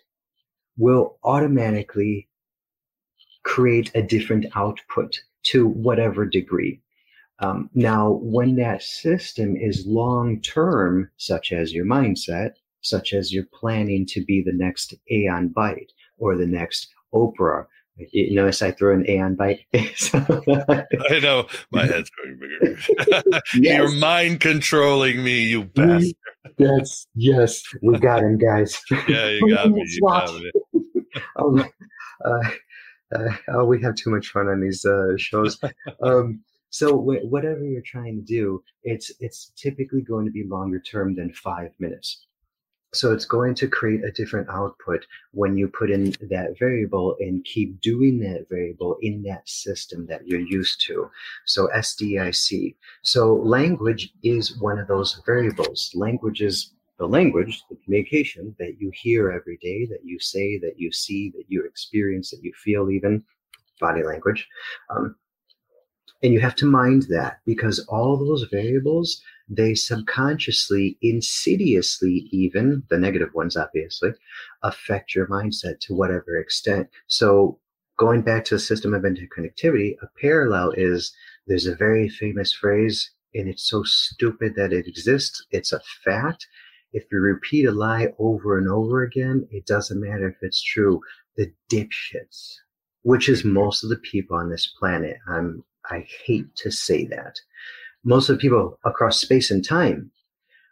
will automatically create a different output to whatever degree. Um, now, when that system is long term, such as your mindset, such as you're planning to be the next Aeon Byte or the next Oprah. You notice I throw an Aeon Byte. I know my head's going bigger. yes. You're mind controlling me, you bastard. That's yes, we got him, guys. Yeah, you got me. You got me. oh, uh, uh, oh, we have too much fun on these uh, shows. Um, so wh- whatever you're trying to do, it's it's typically going to be longer term than five minutes. So it's going to create a different output when you put in that variable and keep doing that variable in that system that you're used to. So SDIC. So language is one of those variables. Language is the language, the communication that you hear every day, that you say, that you see, that you experience, that you feel even body language. Um, and you have to mind that because all those variables they subconsciously, insidiously, even the negative ones, obviously, affect your mindset to whatever extent. So, going back to the system of interconnectivity, a parallel is there's a very famous phrase, and it's so stupid that it exists. It's a fact. If you repeat a lie over and over again, it doesn't matter if it's true. The dipshits, which is most of the people on this planet. I'm I hate to say that. Most of the people across space and time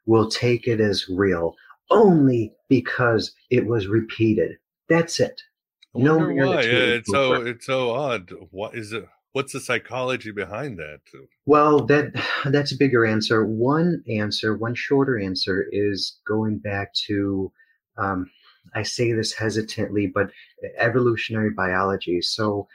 will take it as real only because it was repeated. That's it. no why. Yeah, it's so it's so odd. What is it? What's the psychology behind that? Well, that that's a bigger answer. One answer, one shorter answer, is going back to. Um, I say this hesitantly, but evolutionary biology. So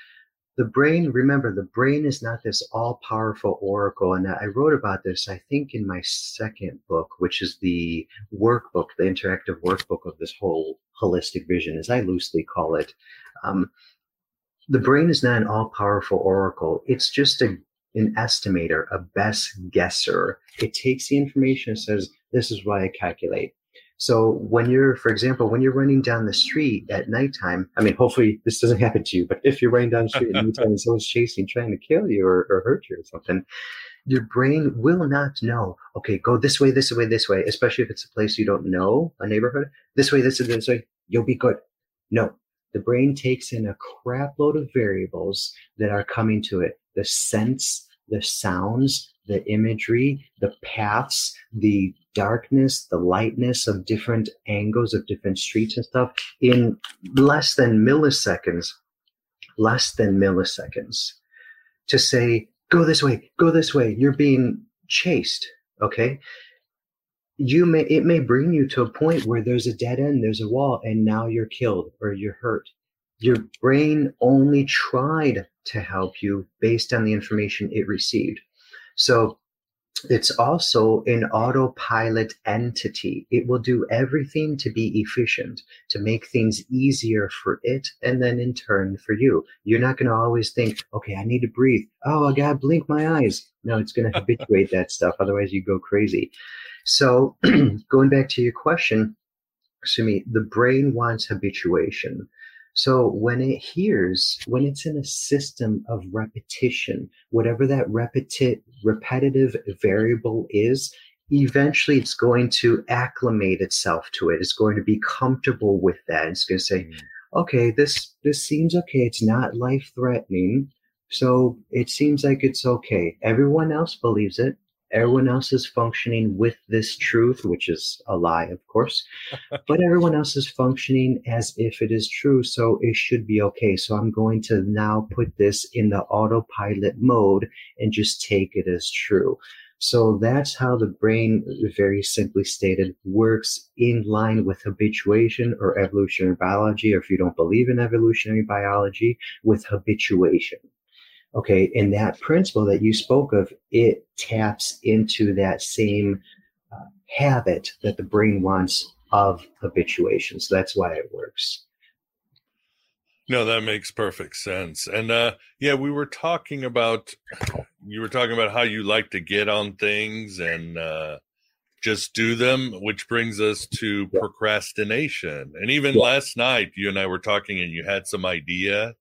the brain remember the brain is not this all-powerful oracle and i wrote about this i think in my second book which is the workbook the interactive workbook of this whole holistic vision as i loosely call it. Um, the brain is not an all-powerful oracle. It's just a, an estimator a best guesser. It takes the information and says this is why i calculate so when you're, for example, when you're running down the street at nighttime, I mean, hopefully this doesn't happen to you, but if you're running down the street at nighttime and someone's chasing, trying to kill you or, or hurt you or something, your brain will not know, okay, go this way, this way, this way, especially if it's a place you don't know, a neighborhood, this way, this way, this way, you'll be good. No, the brain takes in a crap load of variables that are coming to it. The sense, the sounds, the imagery, the paths, the darkness, the lightness of different angles of different streets and stuff in less than milliseconds, less than milliseconds to say, go this way, go this way. You're being chased. Okay. You may, it may bring you to a point where there's a dead end, there's a wall, and now you're killed or you're hurt. Your brain only tried to help you based on the information it received. So it's also an autopilot entity. It will do everything to be efficient, to make things easier for it, and then in turn for you. You're not going to always think, okay, I need to breathe. Oh, I got to blink my eyes. No, it's going to habituate that stuff. Otherwise, you go crazy. So, going back to your question, Sumi, the brain wants habituation. So when it hears, when it's in a system of repetition, whatever that repeti- repetitive variable is, eventually it's going to acclimate itself to it. It's going to be comfortable with that. It's going to say, mm. okay, this, this seems okay. It's not life threatening. So it seems like it's okay. Everyone else believes it everyone else is functioning with this truth, which is a lie, of course, but everyone else is functioning as if it is true. So it should be okay. So I'm going to now put this in the autopilot mode and just take it as true. So that's how the brain, very simply stated, works in line with habituation or evolutionary biology, or if you don't believe in evolutionary biology, with habituation. Okay, and that principle that you spoke of, it taps into that same uh, habit that the brain wants of habituation. So that's why it works. No, that makes perfect sense. And uh yeah, we were talking about you were talking about how you like to get on things and uh just do them, which brings us to yeah. procrastination. And even yeah. last night you and I were talking and you had some idea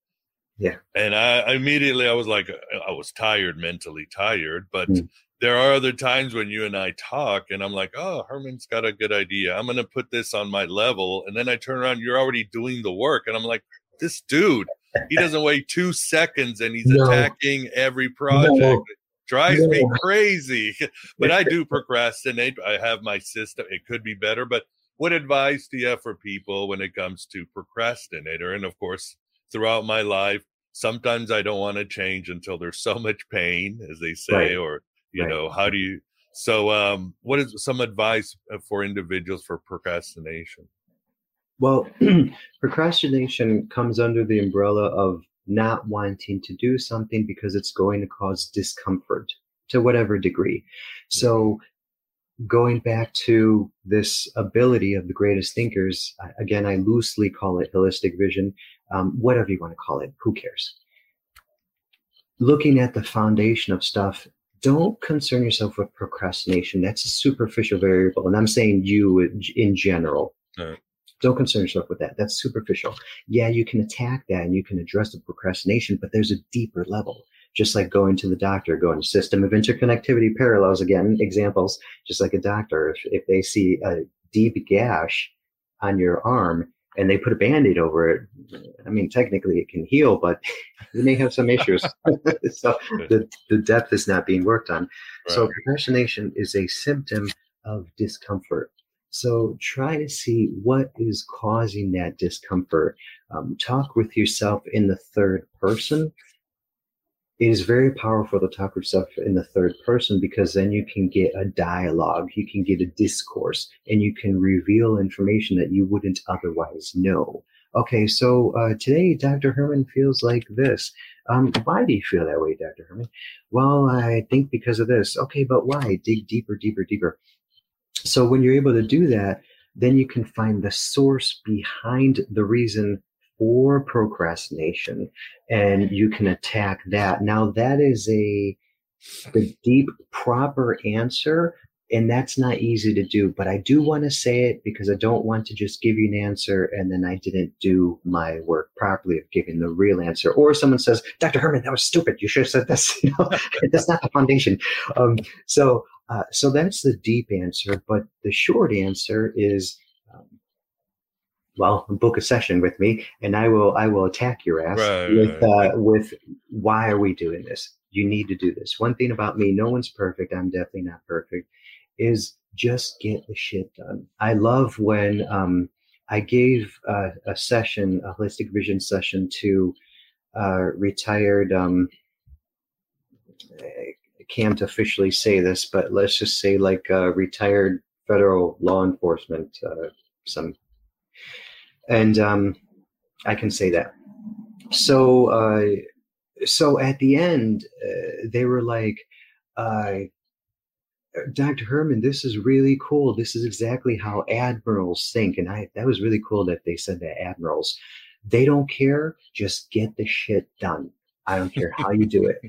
yeah. And I immediately I was like I was tired, mentally tired, but mm. there are other times when you and I talk and I'm like, "Oh, Herman's got a good idea. I'm going to put this on my level." And then I turn around, you're already doing the work and I'm like, "This dude, he doesn't wait 2 seconds and he's no. attacking every project." No. drives no. me crazy. but I do procrastinate. I have my system. It could be better, but what advice do you have for people when it comes to procrastinator? And of course, throughout my life. Sometimes I don't want to change until there's so much pain, as they say, right. or you right. know, how do you? So, um, what is some advice uh, for individuals for procrastination? Well, procrastination comes under the umbrella of not wanting to do something because it's going to cause discomfort to whatever degree. So, going back to this ability of the greatest thinkers, again, I loosely call it holistic vision um, whatever you want to call it, who cares? Looking at the foundation of stuff, don't concern yourself with procrastination. That's a superficial variable. And I'm saying you in general. Right. Don't concern yourself with that. That's superficial. Yeah, you can attack that and you can address the procrastination, but there's a deeper level. just like going to the doctor, going to system of interconnectivity parallels again, examples, just like a doctor. If, if they see a deep gash on your arm and they put a band-aid over it, I mean, technically it can heal, but you may have some issues. so the, the depth is not being worked on. Right. So procrastination is a symptom of discomfort. So try to see what is causing that discomfort. Um, talk with yourself in the third person. It is very powerful to talk yourself in the third person because then you can get a dialogue, you can get a discourse, and you can reveal information that you wouldn't otherwise know. Okay, so uh, today Dr. Herman feels like this. Um, why do you feel that way, Dr. Herman? Well, I think because of this. Okay, but why? Dig deeper, deeper, deeper. So when you're able to do that, then you can find the source behind the reason for procrastination and you can attack that. Now that is a the deep proper answer and that's not easy to do but i do want to say it because i don't want to just give you an answer and then i didn't do my work properly of giving the real answer or someone says dr herman that was stupid you should have said this you know that's not the foundation um, so uh, so that's the deep answer. But the short answer is, well, book a session with me, and I will I will attack your ass right, with right. Uh, with why are we doing this? You need to do this. One thing about me, no one's perfect. I'm definitely not perfect. Is just get the shit done. I love when um, I gave uh, a session, a holistic vision session to uh, retired um, can't officially say this, but let's just say like uh, retired federal law enforcement, uh, some, and um, I can say that. So, uh, so at the end, uh, they were like, uh, Dr. Herman, this is really cool. This is exactly how admirals think, and I that was really cool that they said that admirals, they don't care. Just get the shit done. I don't care how you do it.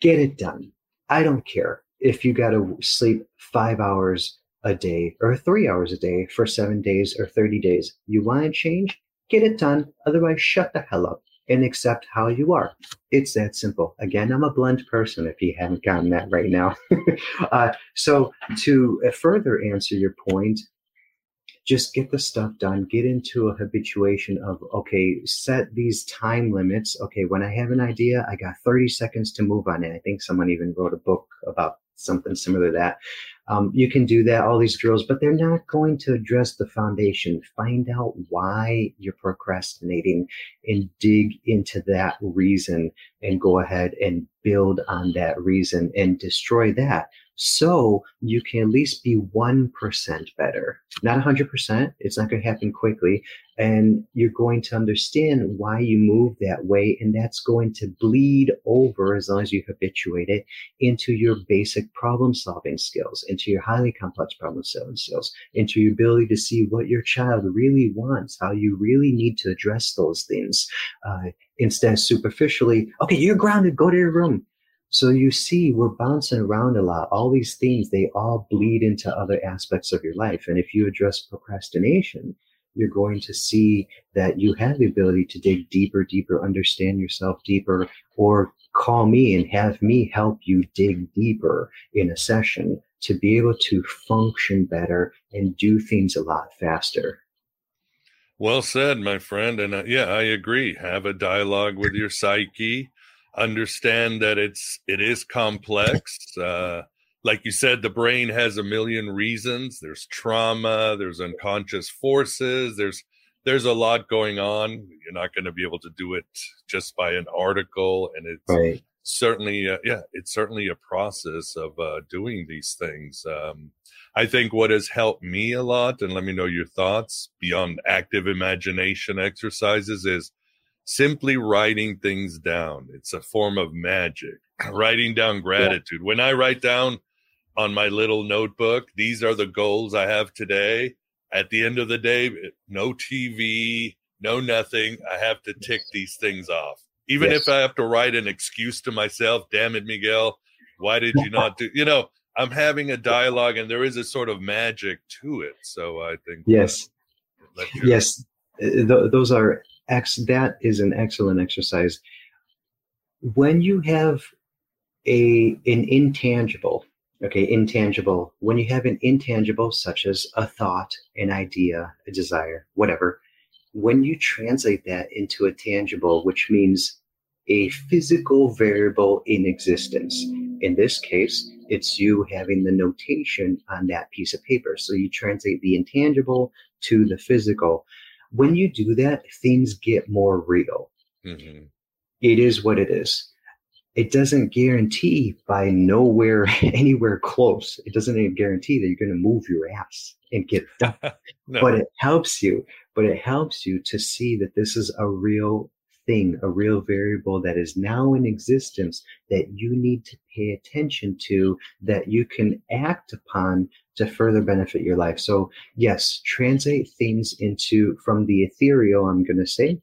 Get it done. I don't care if you got to sleep five hours a day or three hours a day for seven days or 30 days. You want to change? Get it done. Otherwise, shut the hell up and accept how you are. It's that simple. Again, I'm a blunt person if you haven't gotten that right now. uh, so, to further answer your point, just get the stuff done get into a habituation of okay set these time limits okay when i have an idea i got 30 seconds to move on it i think someone even wrote a book about something similar to that um, you can do that all these drills but they're not going to address the foundation. Find out why you're procrastinating and dig into that reason and go ahead and build on that reason and destroy that so you can at least be 1% better. Not 100%. It's not going to happen quickly. And you're going to understand why you move that way. And that's going to bleed over as long as you habituate it into your basic problem solving skills, into your highly complex problem solving skills, into your ability to see what your child really wants, how you really need to address those things. Uh, instead of superficially, okay, you're grounded, go to your room so you see, we're bouncing around a lot. All these things, they all bleed into other aspects of your life. And if you address procrastination, you're going to see that you have the ability to dig deeper, deeper, understand yourself deeper, or call me and have me help you dig deeper in a session to be able to function better and do things a lot faster. Well said, my friend. And uh, yeah, I agree. Have a dialogue with your psyche understand that it's it is complex uh like you said the brain has a million reasons. There's trauma there's unconscious forces there's there's a lot going on. You're not going to be able to do it just by an article and it's right. certainly uh, yeah it's certainly a process of uh, doing these things. Um, i think what has helped me a lot and let me know your thoughts beyond active imagination exercises is simply writing things down. It's a form of magic. writing down gratitude. Yeah. When I write down on my little notebook, these are the goals I have today. At the end of the day, eh, no TV, no nothing. I have to tick these things off. Even yes. if I have to write an excuse to myself, damn it, Miguel, why did you not do, you know, I'm having a dialogue and there is a sort of magic to it. So I think, yes, uh, yes, eh, eh, th- those are ex- that is an excellent exercise. When you have a an intangible okay intangible when you have an intangible such as a thought an idea a desire whatever when you translate that into a tangible which means a physical variable in existence in this case it's you having the notation on that piece of paper so you translate the intangible to the physical when you do that things get more real mm-hmm. it is what it is it doesn't guarantee by nowhere anywhere close it doesn't even guarantee that you're going to move your ass and get done no. but it helps you but it helps you to see that this is a real thing a real variable that is now in existence that you need to pay attention to that you can act upon to further benefit your life so yes translate things into from the ethereal i'm going to say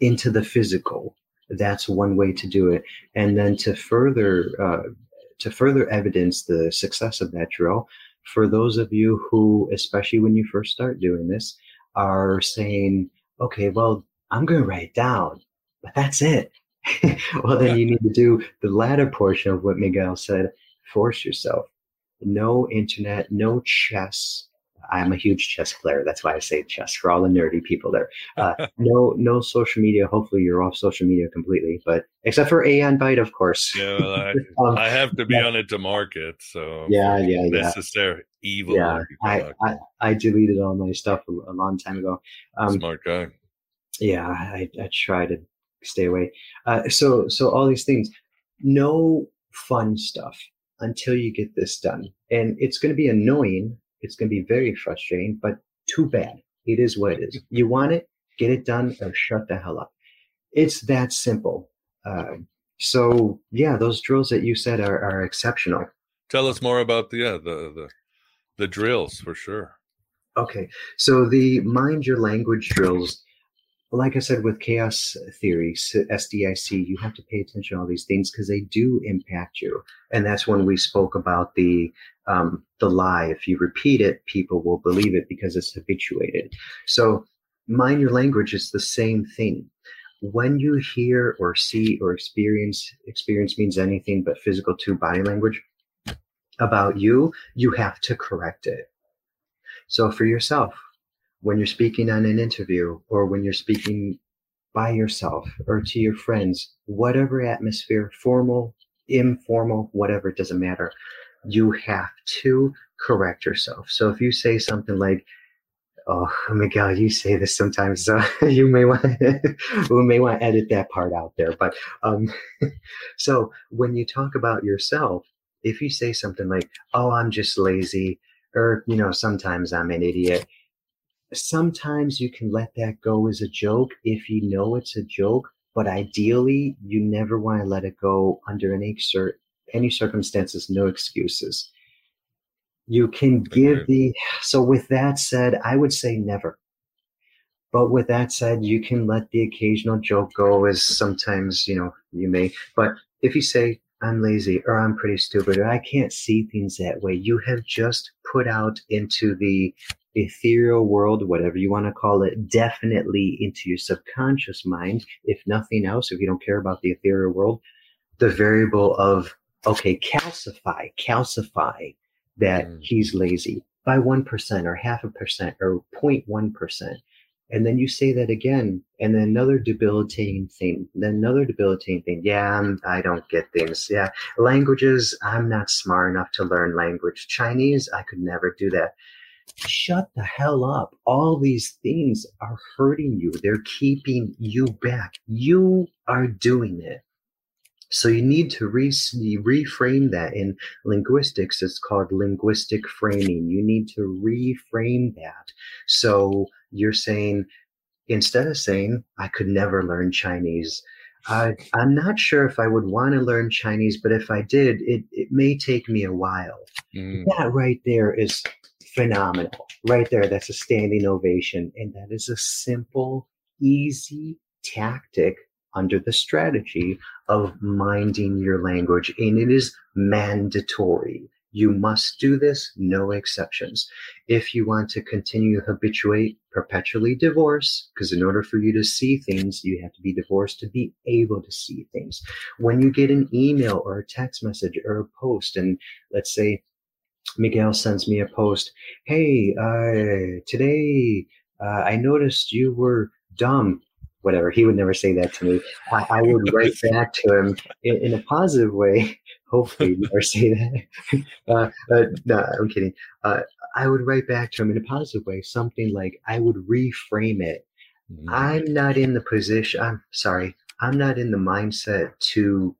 into the physical that's one way to do it. And then to further uh, to further evidence the success of that drill, for those of you who, especially when you first start doing this, are saying, "Okay, well, I'm going to write down, but that's it." well, then you need to do the latter portion of what Miguel said. Force yourself. No internet, no chess, I'm a huge chess player. That's why I say chess for all the nerdy people there. Uh, no, no social media. Hopefully, you're off social media completely, but except for Aeon Byte, of course. Yeah, well, I, um, I, have to be yeah. on it to market. So yeah, yeah, yeah. Necessary evil. Yeah, I, I, I, deleted all my stuff a, a long time ago. Um, Smart guy. Yeah, I, I try to stay away. Uh, so, so all these things. No fun stuff until you get this done, and it's going to be annoying it's going to be very frustrating, but too bad. It is what it is. You want it, get it done, or shut the hell up. It's that simple. Uh, so yeah, those drills that you said are, are exceptional. Tell us more about the yeah, the the the drills for sure. Okay, so the mind your language drills like I said with chaos theory, SDIC, you have to pay attention to all these things because they do impact you. And that's when we spoke about the um, the lie. If you repeat it, people will believe it because it's habituated. So mind your language is the same thing. When you hear or see or experience, experience means anything but physical to body language about you, you have to correct it. So for yourself, when you're speaking on an interview or when you're speaking by yourself or to your friends, whatever atmosphere, formal, informal, whatever, it doesn't matter. You have to correct yourself. So if you say something like, Oh, Miguel, you say this sometimes, so you may want we may want to edit that part out there. But um, so when you talk about yourself, if you say something like, "Oh, I'm just lazy," or you know, sometimes I'm an idiot, sometimes you can let that go as a joke if you know it's a joke, but ideally, you never want to let it go under any, cir- any circumstances, no excuses. You can give the, so with that said, I would say never. But with that said, you can let the occasional joke go as sometimes, you know, you may. But if you say, I'm lazy or I'm pretty stupid or I can't see things that way, you have just put out into the ethereal world, whatever you want to call it, definitely into your subconscious mind, if nothing else, if you don't care about the ethereal world, the variable of, okay, calcify, calcify that mm. he's lazy by 1% or half a percent or 0.1%. And then you say that again, and then another debilitating thing, then another debilitating thing. Yeah, I'm, I do not get things. Yeah, languages, I'm not smart enough to learn language. Chinese, I could never do that shut the hell up. All these things are hurting you. They're keeping you back. You are doing it. So you need to re- reframe that in linguistics. It's called linguistic framing. You need to reframe that. So you're saying, instead of saying, I could never learn Chinese, I, I'm not sure if I would want to learn Chinese, but if I did, it, it may take me a while. Mm. That right there is phenomenal. Right there, that's a standing ovation. And that is a simple, easy tactic under the strategy of minding your language. And it is mandatory. You must do this, no exceptions. If you want to continue to habituate perpetually divorce, because in order for you to see things, you have to be divorced to be able to see things. When you get an email or a text message or a post, and let's say Miguel sends me a post, hey, uh, today uh, I noticed you were dumb whatever. He would never say that to me. I, I would write back to him in, in, a positive way. Hopefully, never say that. Uh, uh, no, I'm kidding. Uh, I would write back to him in a positive way, something like I would reframe it. Mm-hmm. I'm not in the position. I'm sorry. I'm not in the mindset to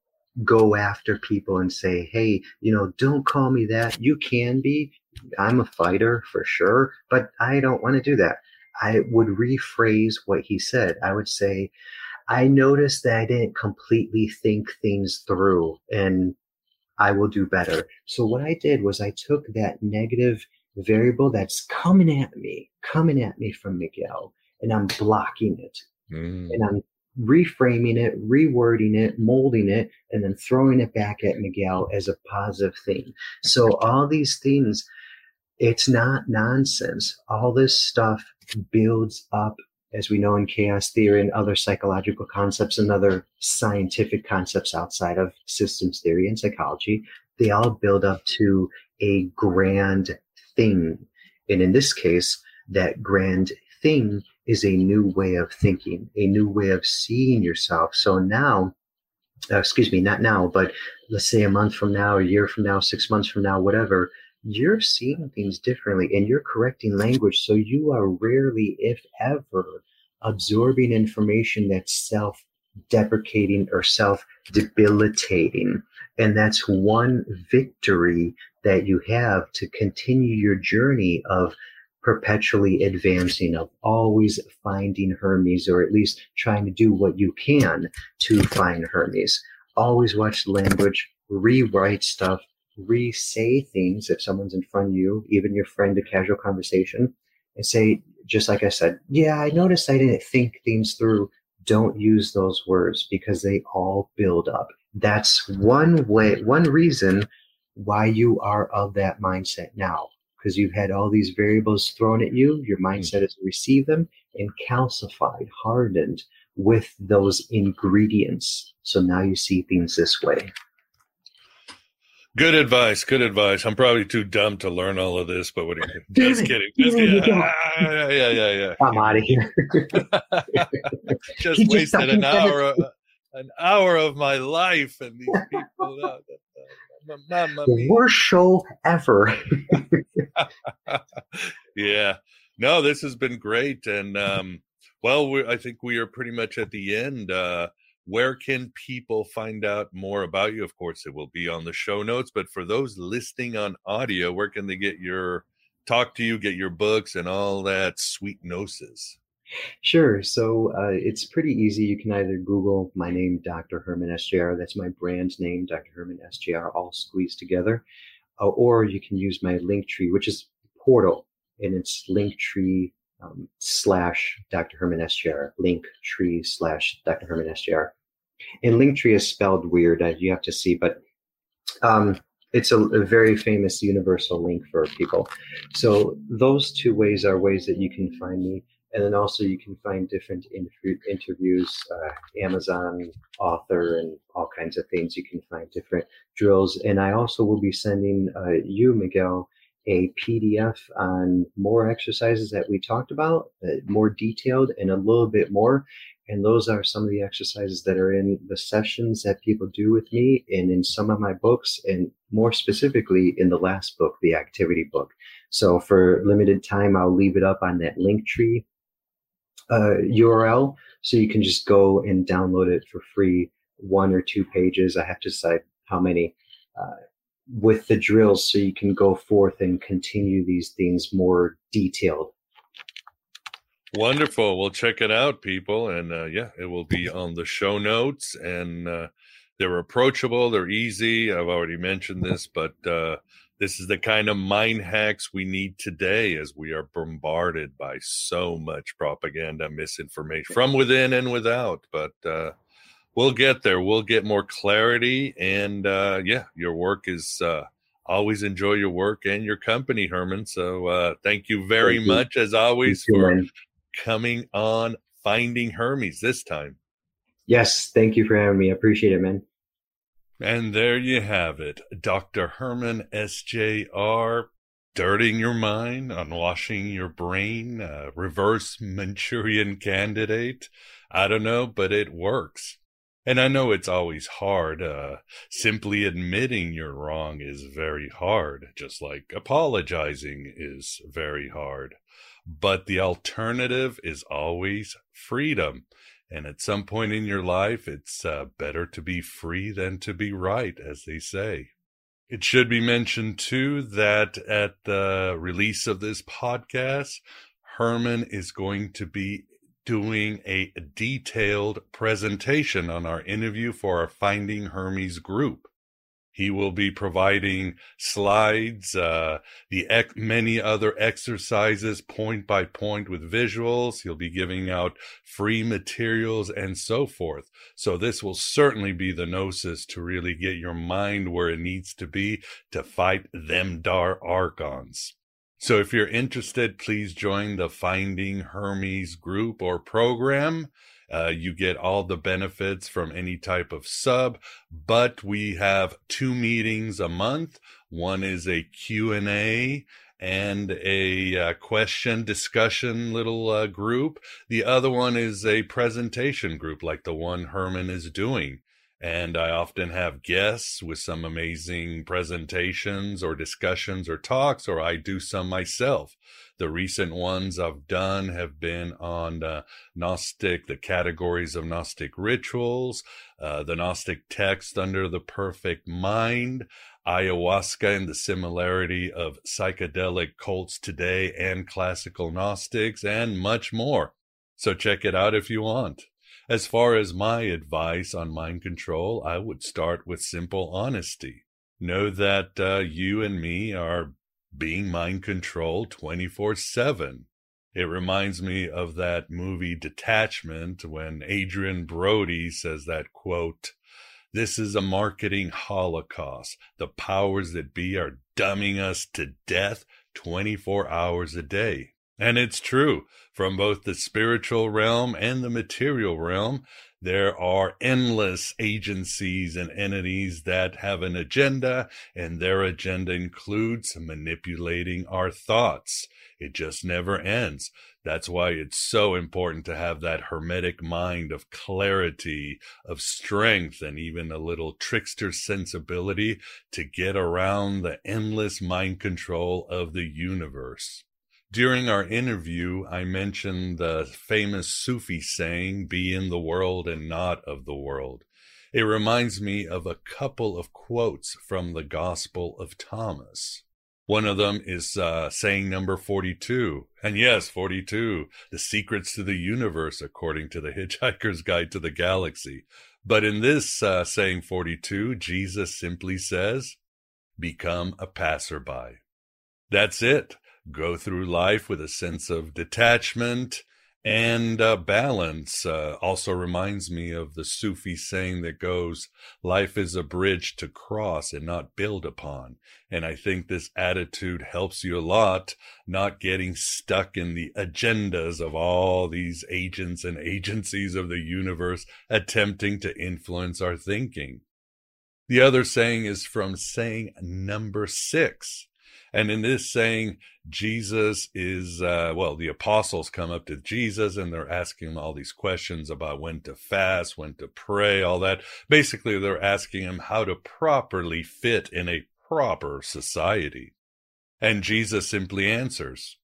go after people and say, "Hey, you know, don't call me that." You can be. I'm a fighter for sure, but I don't want to do that. I would rephrase what he said. I would say, I noticed that I didn't completely think things through and I will do better. So what I did was I took that negative variable that's coming at me, coming at me from Miguel, and I'm blocking it. Mm. And I'm reframing it, rewording it, molding it, and then throwing it back at Miguel as a positive thing. So all these things, it's not nonsense. All this stuff builds up, as we know in chaos theory and other psychological concepts and other scientific concepts outside of systems theory and psychology, they all build up to a grand thing. And in this case, that grand thing is a new way of thinking, a new way of seeing yourself. So now, uh, excuse me, not now, but let's say a month from now, a year from now, six months from now, whatever, you're seeing things differently and you're correcting language. So you are rarely, if ever, absorbing information that's self deprecating or self debilitating. And that's one victory that you have to continue your journey of perpetually advancing, of always finding Hermes, or at least trying to do what you can to find Hermes. Always watch the language, rewrite stuff, re-say things if someone's in front of you, even your friend, a casual conversation, and say, just like I said, yeah, I noticed I didn't think things through. Don't use those words because they all build up. That's one way, one reason why you are of that mindset now. Because you've had all these variables thrown at you, your mindset is to receive them and calcified, hardened with those ingredients. So now you see things this way. Good advice. Good advice. I'm probably too dumb to learn all of this, but what are you Just kidding. Just kidding. Ah, yeah, yeah, yeah, yeah. I'm out of here. just he wasted just an hour, uh, an hour of my life, and these people. The worst show ever. yeah. No, this has been great, and um, well, I think we are pretty much at the end. Uh, where can people find out more about you? Of course, it will be on the show notes, but for those listening on audio, where can they get your talk to you, get your books, and all that sweet gnosis? Sure. So uh, it's pretty easy. You can either Google my name, Dr. Herman SJR. That's my brand name, Dr. Herman SJR, all squeezed together. Uh, or you can use my link tree, which is portal, and it's linktree um, slash Dr. Herman SJR, link tree slash Dr. Herman SJR. And Linktree is spelled weird, uh, you have to see, but um, it's a, a, very famous universal link for people. So those two ways are ways that you can find me. And then also you can find different inter- interviews, uh, Amazon author and all kinds of things. You can find different drills. And I also will be sending uh, you, Miguel, a PDF on more exercises that we talked about, uh, more detailed and a little bit more. And those are some of the exercises that are in the sessions that people do with me and in some of my books, and more specifically in the last book, the activity book. So for limited time, I'll leave it up on that link tree uh, URL. So you can just go and download it for free, one or two pages. I have to decide how many. Uh, with the drills so you can go forth and continue these things more detailed. Wonderful. Well, check it out, people. And uh, yeah, it will be on the show notes. And uh, they're approachable, they're easy. I've already mentioned this, but uh, this is the kind of mind hacks we need today as we are bombarded by so much propaganda, misinformation from within and without. But uh, we'll get there. We'll get more clarity. And uh, yeah, your work is uh, always enjoy your work and your company, Herman. So uh, thank you very Thank you. much, as always, you, for man. coming on Finding Hermes this time. Yes, thank you for having me. I appreciate it, man. And there you have it. Dr. Herman SJR, dirtying your mind, unwashing your brain, uh, reverse Manchurian candidate. I don't know, but it works. And I know it's always hard. Uh, simply admitting you're wrong is very hard, just like apologizing is very hard. But the alternative is always freedom. And at some point in your life, it's uh, better to be free than to be right, as they say. It should be mentioned too that at the release of this podcast, Herman is going to be doing a detailed presentation on our interview for our Finding Hermes group. He will be providing slides, uh, the ec- many other exercises point by point with visuals. He'll be giving out free materials and so forth. So this will certainly be the gnosis to really get your mind where it needs to be to fight them dar archons. So if you're interested, please join the Finding Hermes group or program. Uh, you get all the benefits from any type of sub, but we have two meetings a month. One is a Q&A and a uh, question discussion little uh, group. The other one is a presentation group like the one Herman is doing. And I often have guests with some amazing presentations or discussions or talks, or I do some myself. The recent ones I've done have been on uh, Gnostic, the categories of Gnostic rituals, uh, the Gnostic text Thunder the perfect mind, ayahuasca and the similarity of psychedelic cults today and classical Gnostics, and much more. So check it out if you want. As far as my advice on mind control, I would start with simple honesty. Know that uh, you and me are being mind controlled 24 7. It reminds me of that movie Detachment when Adrien Brody says that quote, this is a marketing holocaust. The powers that be are dumbing us to death 24 hours a day. And it's true from both the spiritual realm and the material realm. There are endless agencies and entities that have an agenda, and their agenda includes manipulating our thoughts. It just never ends. That's why it's so important to have that hermetic mind of clarity, of strength, and even a little trickster sensibility to get around the endless mind control of the universe. During our interview, I mentioned the famous Sufi saying, be in the world and not of the world. It reminds me of a couple of quotes from the Gospel of Thomas. One of them is uh, saying number 42. And yes, 42, the secrets to the universe, according to the Hitchhiker's Guide to the Galaxy. But in this uh, saying 42, Jesus simply says, become a passerby. That's it go through life with a sense of detachment and uh, balance. Uh, also reminds me of the Sufi saying that goes, life is a bridge to cross and not build upon. And I think this attitude helps you a lot, not getting stuck in the agendas of all these agents and agencies of the universe attempting to influence our thinking. The other saying is from saying number six. And in this saying, Jesus is, uh, well, the apostles come up to Jesus and they're asking him all these questions about when to fast, when to pray, all that. Basically, they're asking him how to properly fit in a proper society. And Jesus simply answers,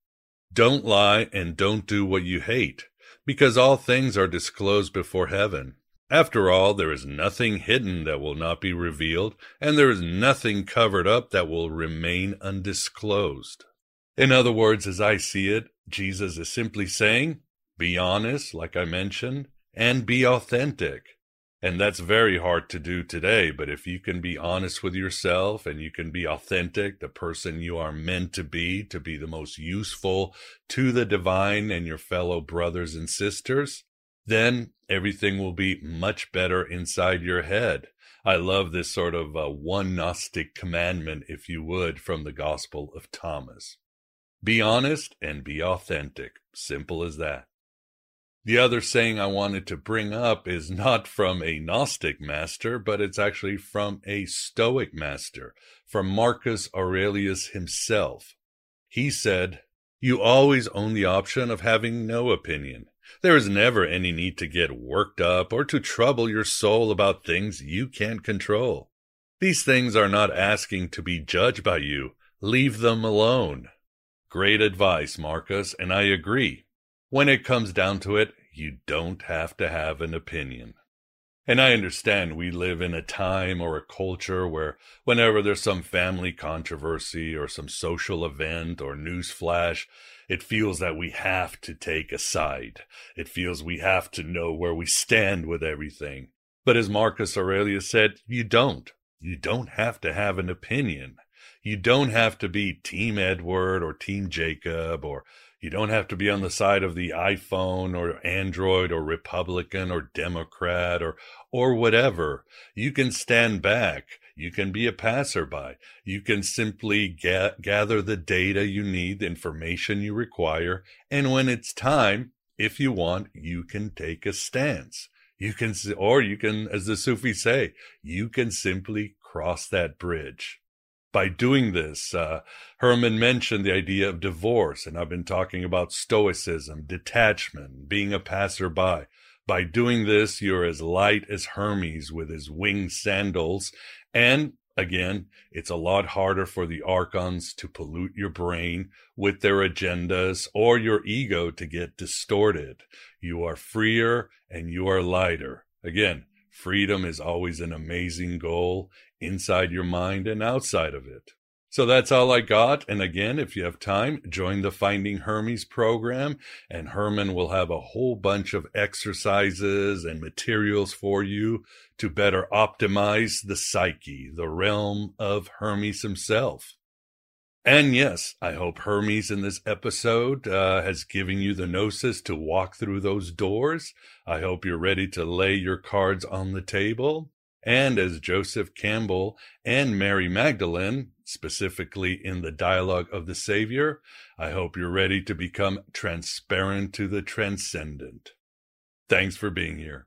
don't lie and don't do what you hate, because all things are disclosed before heaven. After all, there is nothing hidden that will not be revealed, and there is nothing covered up that will remain undisclosed. In other words, as I see it, Jesus is simply saying, be honest, like I mentioned, and be authentic. And that's very hard to do today, but if you can be honest with yourself and you can be authentic, the person you are meant to be, to be the most useful to the divine and your fellow brothers and sisters, then everything will be much better inside your head. I love this sort of uh, one Gnostic commandment, if you would, from the Gospel of Thomas. Be honest and be authentic. Simple as that. The other saying I wanted to bring up is not from a Gnostic master, but it's actually from a Stoic master, from Marcus Aurelius himself. He said, You always own the option of having no opinion. There is never any need to get worked up or to trouble your soul about things you can't control. These things are not asking to be judged by you. Leave them alone. Great advice, Marcus, and I agree. When it comes down to it, you don't have to have an opinion. And I understand we live in a time or a culture where whenever there's some family controversy or some social event or news flash, it feels that we have to take a side. It feels we have to know where we stand with everything. But as Marcus Aurelius said, you don't. You don't have to have an opinion. You don't have to be Team Edward or Team Jacob, or you don't have to be on the side of the iPhone or Android or Republican or Democrat or, or whatever. You can stand back you can be a passerby. You can simply ga- gather the data you need, the information you require. And when it's time, if you want, you can take a stance. You can, or you can, as the Sufis say, you can simply cross that bridge. By doing this, uh, Herman mentioned the idea of divorce, and I've been talking about stoicism, detachment, being a passerby. By doing this, you're as light as Hermes with his winged sandals, and again, it's a lot harder for the archons to pollute your brain with their agendas or your ego to get distorted. You are freer and you are lighter. Again, freedom is always an amazing goal inside your mind and outside of it. So that's all I got. And again, if you have time, join the Finding Hermes program, and Herman will have a whole bunch of exercises and materials for you to better optimize the psyche, the realm of Hermes himself. And yes, I hope Hermes in this episode uh, has given you the gnosis to walk through those doors. I hope you're ready to lay your cards on the table. And as Joseph Campbell and Mary Magdalene specifically in the dialogue of the Savior. I hope you're ready to become transparent to the transcendent. Thanks for being here.